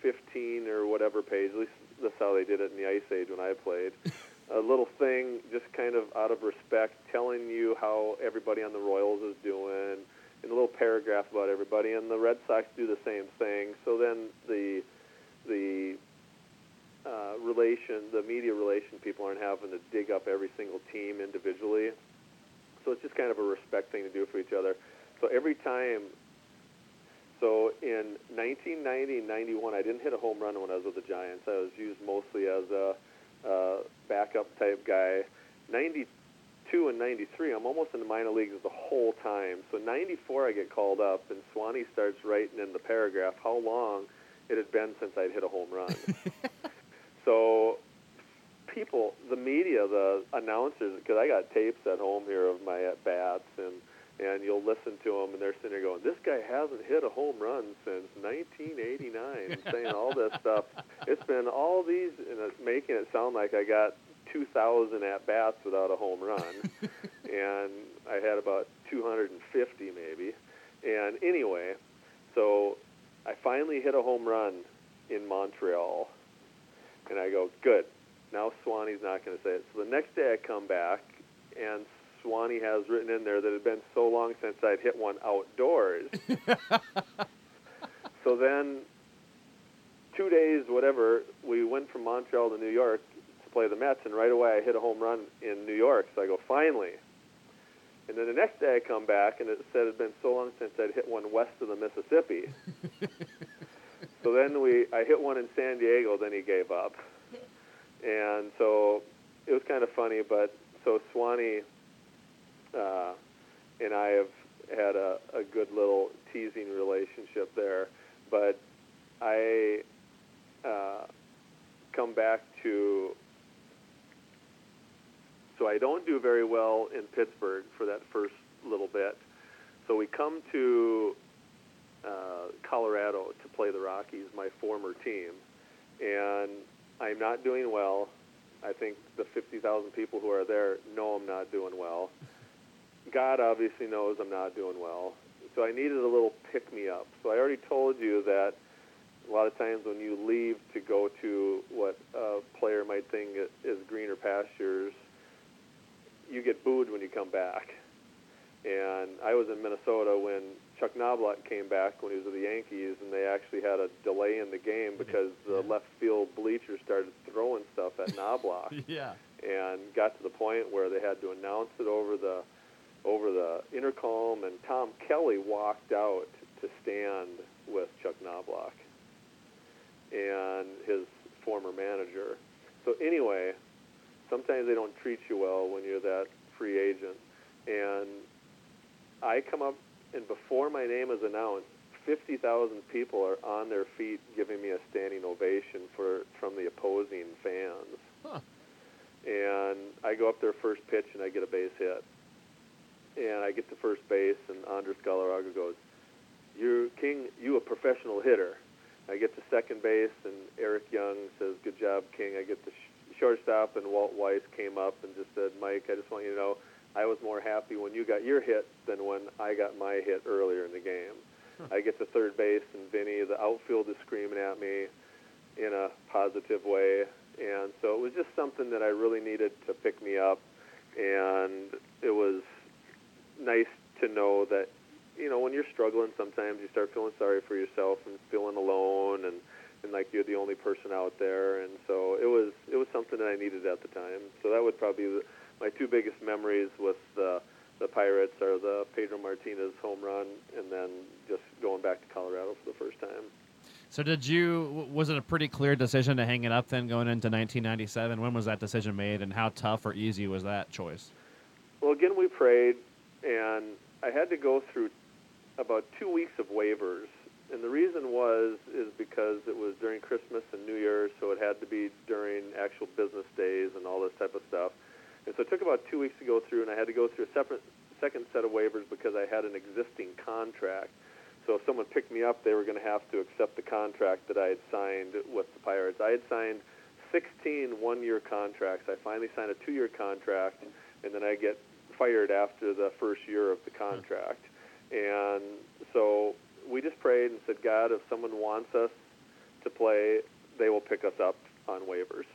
15 or whatever page. At least that's how they did it in the Ice Age when I played. a little thing, just kind of out of respect, telling you how everybody on the Royals is doing, and a little paragraph about everybody. And the Red Sox do the same thing. So then the the uh, relation, the media relation people aren't having to dig up every single team individually. So it's just kind of a respect thing to do for each other. So every time so in 1990 and 91, I didn't hit a home run when I was with the Giants. I was used mostly as a uh, backup type guy. 92 and 93, I'm almost in the minor leagues the whole time. So 94, I get called up, and Swanee starts writing in the paragraph how long it had been since I'd hit a home run. so people, the media, the announcers, because I got tapes at home here of my at bats and and you'll listen to them, and they're sitting there going, "This guy hasn't hit a home run since 1989," and saying all this stuff. It's been all these, and it's making it sound like I got 2,000 at bats without a home run, and I had about 250 maybe. And anyway, so I finally hit a home run in Montreal. And I go, good. Now Swanee's not going to say it. So the next day I come back, and Swanee has written in there that it had been so long since I'd hit one outdoors. so then, two days, whatever, we went from Montreal to New York play the Mets, and right away I hit a home run in New York. So I go, finally. And then the next day I come back, and it said it had been so long since I'd hit one west of the Mississippi. so then we, I hit one in San Diego. Then he gave up, and so it was kind of funny. But so Swanee uh, and I have had a, a good little teasing relationship there. But I uh, come back to so I don't do very well in Pittsburgh for that first little bit. So we come to uh, Colorado to play the Rockies, my former team, and I'm not doing well. I think the 50,000 people who are there know I'm not doing well. God obviously knows I'm not doing well. So I needed a little pick me up. So I already told you that a lot of times when you leave to go to what a player might think is greener pastures, you get booed when you come back. And I was in Minnesota when Chuck Knobloch came back when he was with the Yankees, and they actually had a delay in the game because the left field bleachers started throwing stuff at Knobloch. yeah. And got to the point where they had to announce it over the over the intercom, and Tom Kelly walked out to stand with Chuck Knobloch and his former manager. So anyway, sometimes they don't treat you well when you're that free agent. And I come up, and before my name is announced, 50,000 people are on their feet giving me a standing ovation for from the opposing fans. Huh. And I go up there first pitch and I get a base hit. And I get to first base and Andres Galarraga goes, "You King, you a professional hitter." I get to second base and Eric Young says, "Good job, King." I get to sh- shortstop and Walt Weiss came up and just said, "Mike, I just want you to know I was more happy when you got your hit than when I got my hit earlier in the game." Hmm. I get to third base and Vinny, the outfield is screaming at me in a positive way, and so it was just something that I really needed to pick me up, and it was nice to know that you know when you're struggling sometimes you start feeling sorry for yourself and feeling alone and and like you're the only person out there and so it was it was something that I needed at the time so that would probably be my two biggest memories with the the Pirates are the Pedro Martinez home run and then just going back to Colorado for the first time. So did you? Was it a pretty clear decision to hang it up then, going into 1997? When was that decision made, and how tough or easy was that choice? Well, again, we prayed, and I had to go through about two weeks of waivers. And the reason was is because it was during Christmas and New Year's, so it had to be during actual business days and all this type of stuff. And so it took about two weeks to go through, and I had to go through a separate second set of waivers because I had an existing contract. So if someone picked me up, they were going to have to accept the contract that I had signed with the Pirates. I had signed 16 one-year contracts. I finally signed a two-year contract, and then I get fired after the first year of the hmm. contract. And so we just prayed and said, God, if someone wants us to play, they will pick us up on waivers.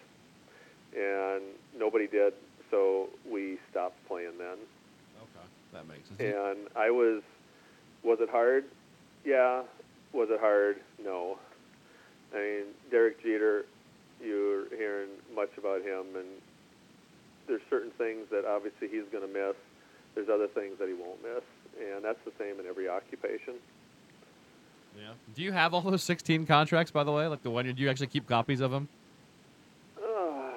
And nobody did, so we stopped playing then. Okay, that makes sense. And I was, was it hard? Yeah. Was it hard? No. I mean, Derek Jeter, you're hearing much about him, and there's certain things that obviously he's going to miss. There's other things that he won't miss, and that's the same in every occupation. Yeah. Do you have all those 16 contracts, by the way? Like the one? Do you actually keep copies of them? Uh,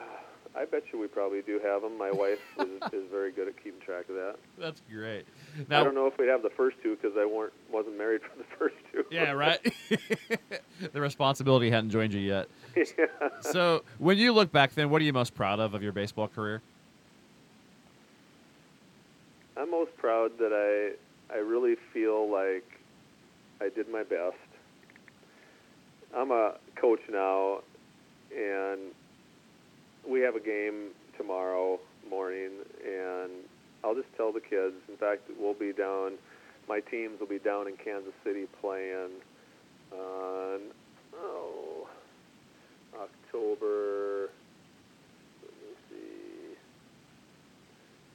I bet you we probably do have them. My wife is, is very good at keeping track of that. That's great. I don't know if we'd have the first two because I weren't wasn't married for the first two. Yeah, right. the responsibility hadn't joined you yet. yeah. So, when you look back, then, what are you most proud of of your baseball career? I'm most proud that I I really feel like I did my best. I'm a coach now, and we have a game tomorrow morning, and I'll just tell the kids. In fact, we'll be down. My teams will be down in Kansas City playing on oh October. Let me see,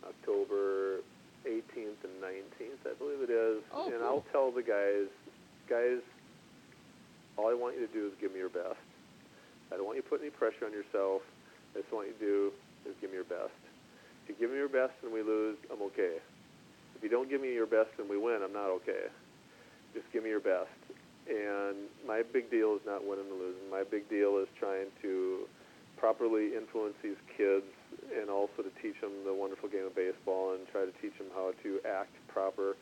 October 18th and 19th, I believe it is. Oh, and cool. I'll tell the guys guys, all I want you to do is give me your best. I don't want you to put any pressure on yourself. I just want you to do is give me your best. If you give me your best and we lose, I'm okay. If you don't give me your best and we win, I'm not okay. Just give me your best. And my big deal is not winning or losing. My big deal is trying to properly influence these kids and also to teach them the wonderful game of baseball and try to teach them how to act proper,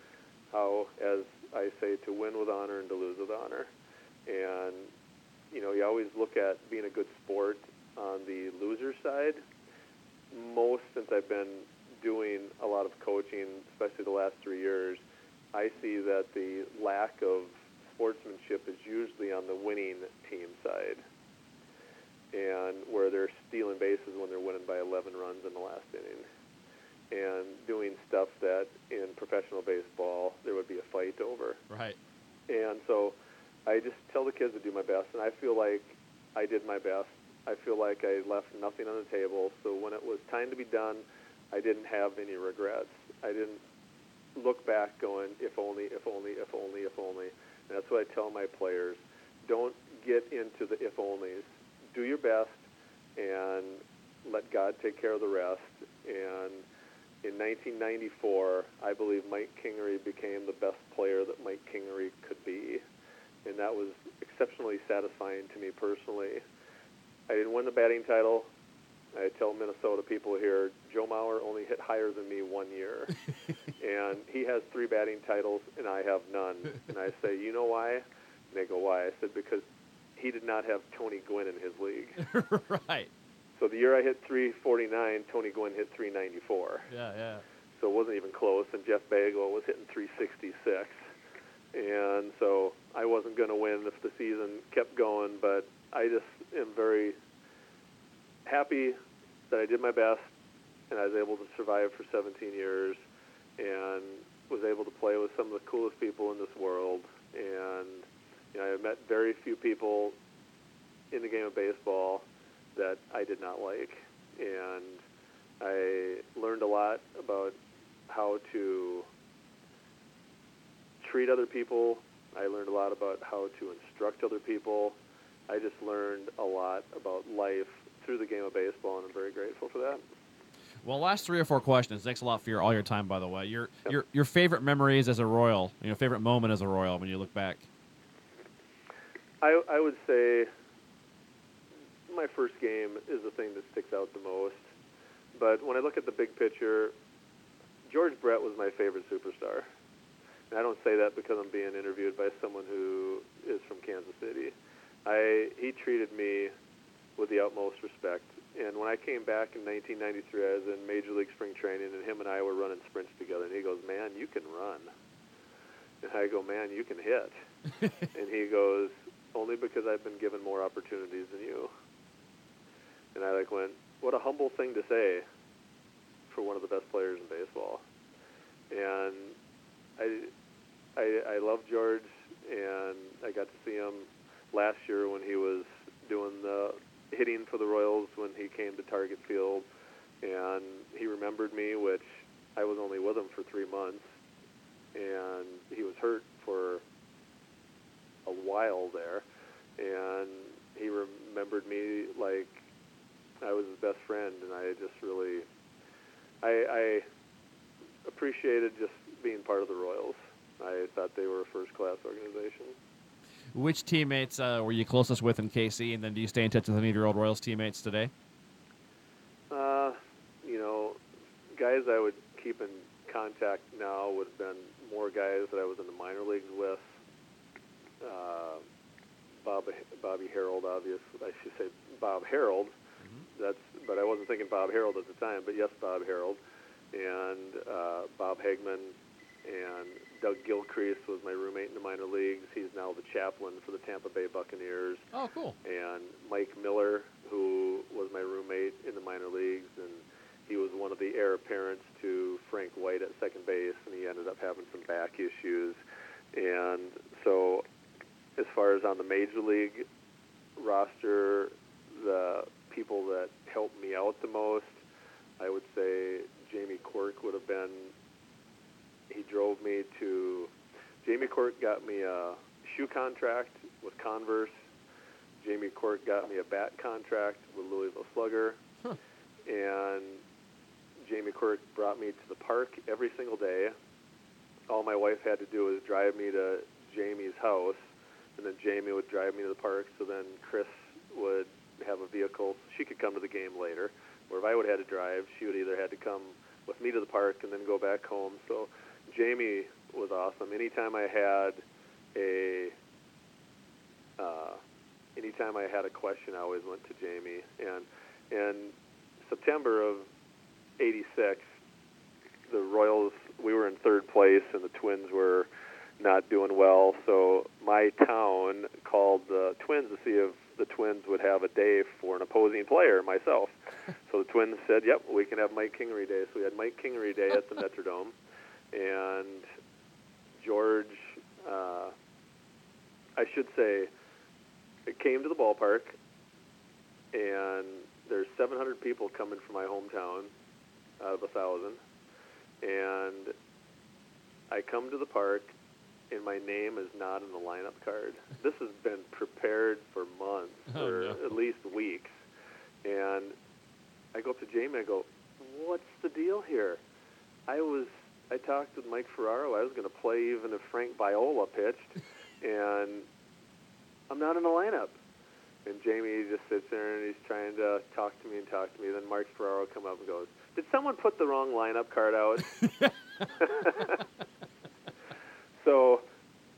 how, as I say, to win with honor and to lose with honor. And, you know, you always look at being a good sport on the loser side. Most since I've been doing a lot of coaching, especially the last three years, I see that the lack of sportsmanship is usually on the winning team side and where they're stealing bases when they're winning by 11 runs in the last inning, and doing stuff that in professional baseball there would be a fight over. Right. And so I just tell the kids to do my best, and I feel like I did my best. I feel like I left nothing on the table. So when it was time to be done, I didn't have any regrets. I didn't look back going, if only, if only, if only, if only. And that's what I tell my players. Don't get into the if onlys do your best and let God take care of the rest. And in 1994, I believe Mike Kingery became the best player that Mike Kingery could be. And that was exceptionally satisfying to me personally. I didn't win the batting title. I tell Minnesota people here, Joe Mauer only hit higher than me one year. and he has three batting titles, and I have none. And I say, you know why? And they go, why? I said, because he did not have Tony Gwynn in his league. right. So the year I hit 349, Tony Gwynn hit 394. Yeah, yeah. So it wasn't even close, and Jeff Bagwell was hitting 366. And so I wasn't going to win if the season kept going, but I just am very happy that I did my best and I was able to survive for 17 years and was able to play with some of the coolest people in this world and you know, I met very few people in the game of baseball that I did not like, and I learned a lot about how to treat other people. I learned a lot about how to instruct other people. I just learned a lot about life through the game of baseball, and I'm very grateful for that. Well, last three or four questions. Thanks a lot for your all your time, by the way. Your yep. your your favorite memories as a Royal, you know, favorite moment as a Royal when you look back. I, I would say my first game is the thing that sticks out the most. But when I look at the big picture, George Brett was my favorite superstar. And I don't say that because I'm being interviewed by someone who is from Kansas City. I he treated me with the utmost respect. And when I came back in 1993, I was in Major League Spring Training, and him and I were running sprints together. And he goes, "Man, you can run." And I go, "Man, you can hit." and he goes, only because I've been given more opportunities than you. And I like went, what a humble thing to say for one of the best players in baseball. And I, I, I love George, and I got to see him last year when he was doing the hitting for the Royals when he came to Target Field, and he remembered me, which I was only with him for three months, and he was hurt for a while there, and he remembered me like I was his best friend, and I just really, I, I appreciated just being part of the Royals. I thought they were a first-class organization. Which teammates uh, were you closest with in KC, and then do you stay in touch with any of your old Royals teammates today? Uh, you know, guys I would keep in contact now would have been more guys that I was in the minor leagues with uh, Bob Bobby Harold, obviously, I should say Bob Harold. That's, but I wasn't thinking Bob Harold at the time. But yes, Bob Harold, and uh, Bob Hegman, and Doug Gilcrease was my roommate in the minor leagues. He's now the chaplain for the Tampa Bay Buccaneers. Oh, cool. And Mike Miller, who was my roommate in the minor leagues, and he was one of the heir apparents to Frank White at second base, and he ended up having some back issues. And so as far as on the major league roster, the people that helped me out the most, I would say Jamie Quirk would have been. He drove me to Jamie Quirk got me a shoe contract with Converse. Jamie Quirk got me a bat contract with Louisville Slugger. Huh. And Jamie Quirk brought me to the park every single day. All my wife had to do was drive me to Jamie's house, and then Jamie would drive me to the park. So then Chris would have a vehicle. She could come to the game later. Or if I would have had to drive, she would either had to come with me to the park and then go back home. So Jamie was awesome. Anytime I had a uh, anytime I had a question, I always went to Jamie. And in September of '86, the Royals we were in third place, and the Twins were not doing well. So my town called the Twins to see if the Twins would have a day for an opposing player, myself. so the Twins said, "Yep, we can have Mike Kingery Day." So we had Mike Kingery Day at the Metrodome, and George, uh, I should say, it came to the ballpark, and there's 700 people coming from my hometown out of a thousand, and I come to the park, and my name is not in the lineup card. This has been prepared for months, Oh, or no. at least weeks, and I go up to Jamie. I go, "What's the deal here?" I was. I talked with Mike Ferraro. I was going to play even if Frank Viola pitched, and I'm not in the lineup. And Jamie just sits there and he's trying to talk to me and talk to me. Then Mark Ferraro come up and goes, "Did someone put the wrong lineup card out?" so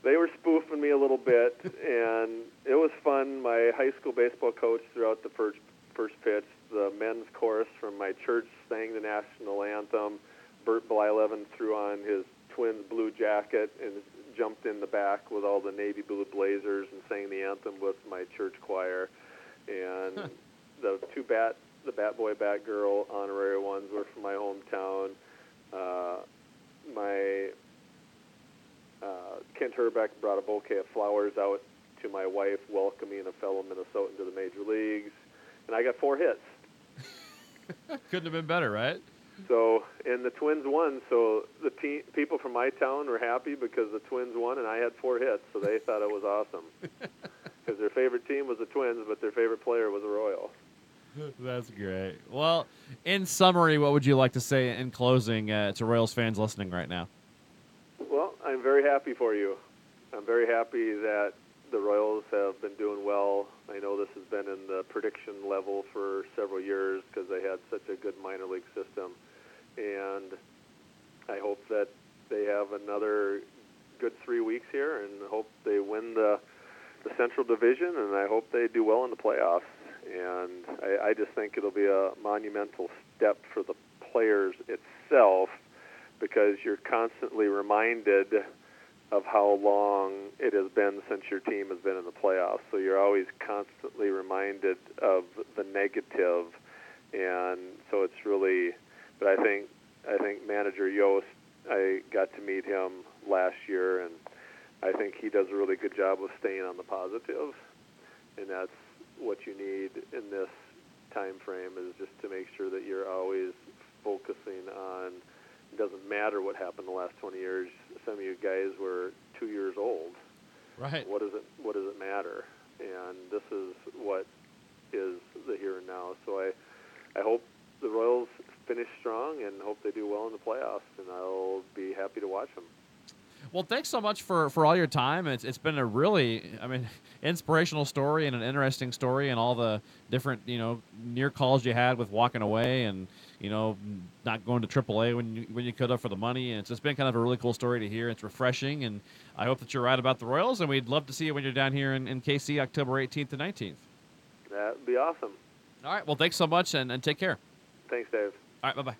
they were spoofing me a little bit, and it was fun. My high school baseball coach throughout the first first pitch, the men's chorus from my church sang the national anthem. Bert Blyleven threw on his twins blue jacket and jumped in the back with all the navy blue blazers and sang the anthem with my church choir. And the two bat the bat boy bat girl honorary ones were from my hometown. Uh, my uh, Kent Hrbek brought a bouquet of flowers out to my wife, welcoming a fellow Minnesotan to the major leagues, and I got four hits. Couldn't have been better, right? So, and the Twins won. So the te- people from my town were happy because the Twins won, and I had four hits. So they thought it was awesome because their favorite team was the Twins, but their favorite player was a Royal. That's great. Well, in summary, what would you like to say in closing uh, to Royals fans listening right now? Well, I'm very happy for you. I'm very happy that the Royals have been doing well. I know this has been in the prediction level for several years because they had such a good minor league system. And I hope that they have another good three weeks here and hope they win the, the Central Division and I hope they do well in the playoffs. And I, I just think it'll be a monumental step for the players itself because you're constantly reminded of how long it has been since your team has been in the playoffs. So you're always constantly reminded of the negative, and so it's really. But I think I think manager Yost, I got to meet him last year, and I think he does a really good job of staying on the positive, and that's what you need in this time frame is just to make sure that you're always focusing on doesn't matter what happened the last 20 years. Some of you guys were two years old. Right. What does it What does it matter? And this is what is the here and now. So I, I hope the Royals finish strong and hope they do well in the playoffs. And I'll be happy to watch them. Well, thanks so much for, for all your time. It's, it's been a really, I mean, inspirational story and an interesting story, and all the different, you know, near calls you had with walking away and, you know, not going to AAA when you, when you could have for the money. And it's just been kind of a really cool story to hear. It's refreshing, and I hope that you're right about the Royals, and we'd love to see you when you're down here in, in KC October 18th and 19th. That'd be awesome. All right. Well, thanks so much, and, and take care. Thanks, Dave. All right. Bye. Bye.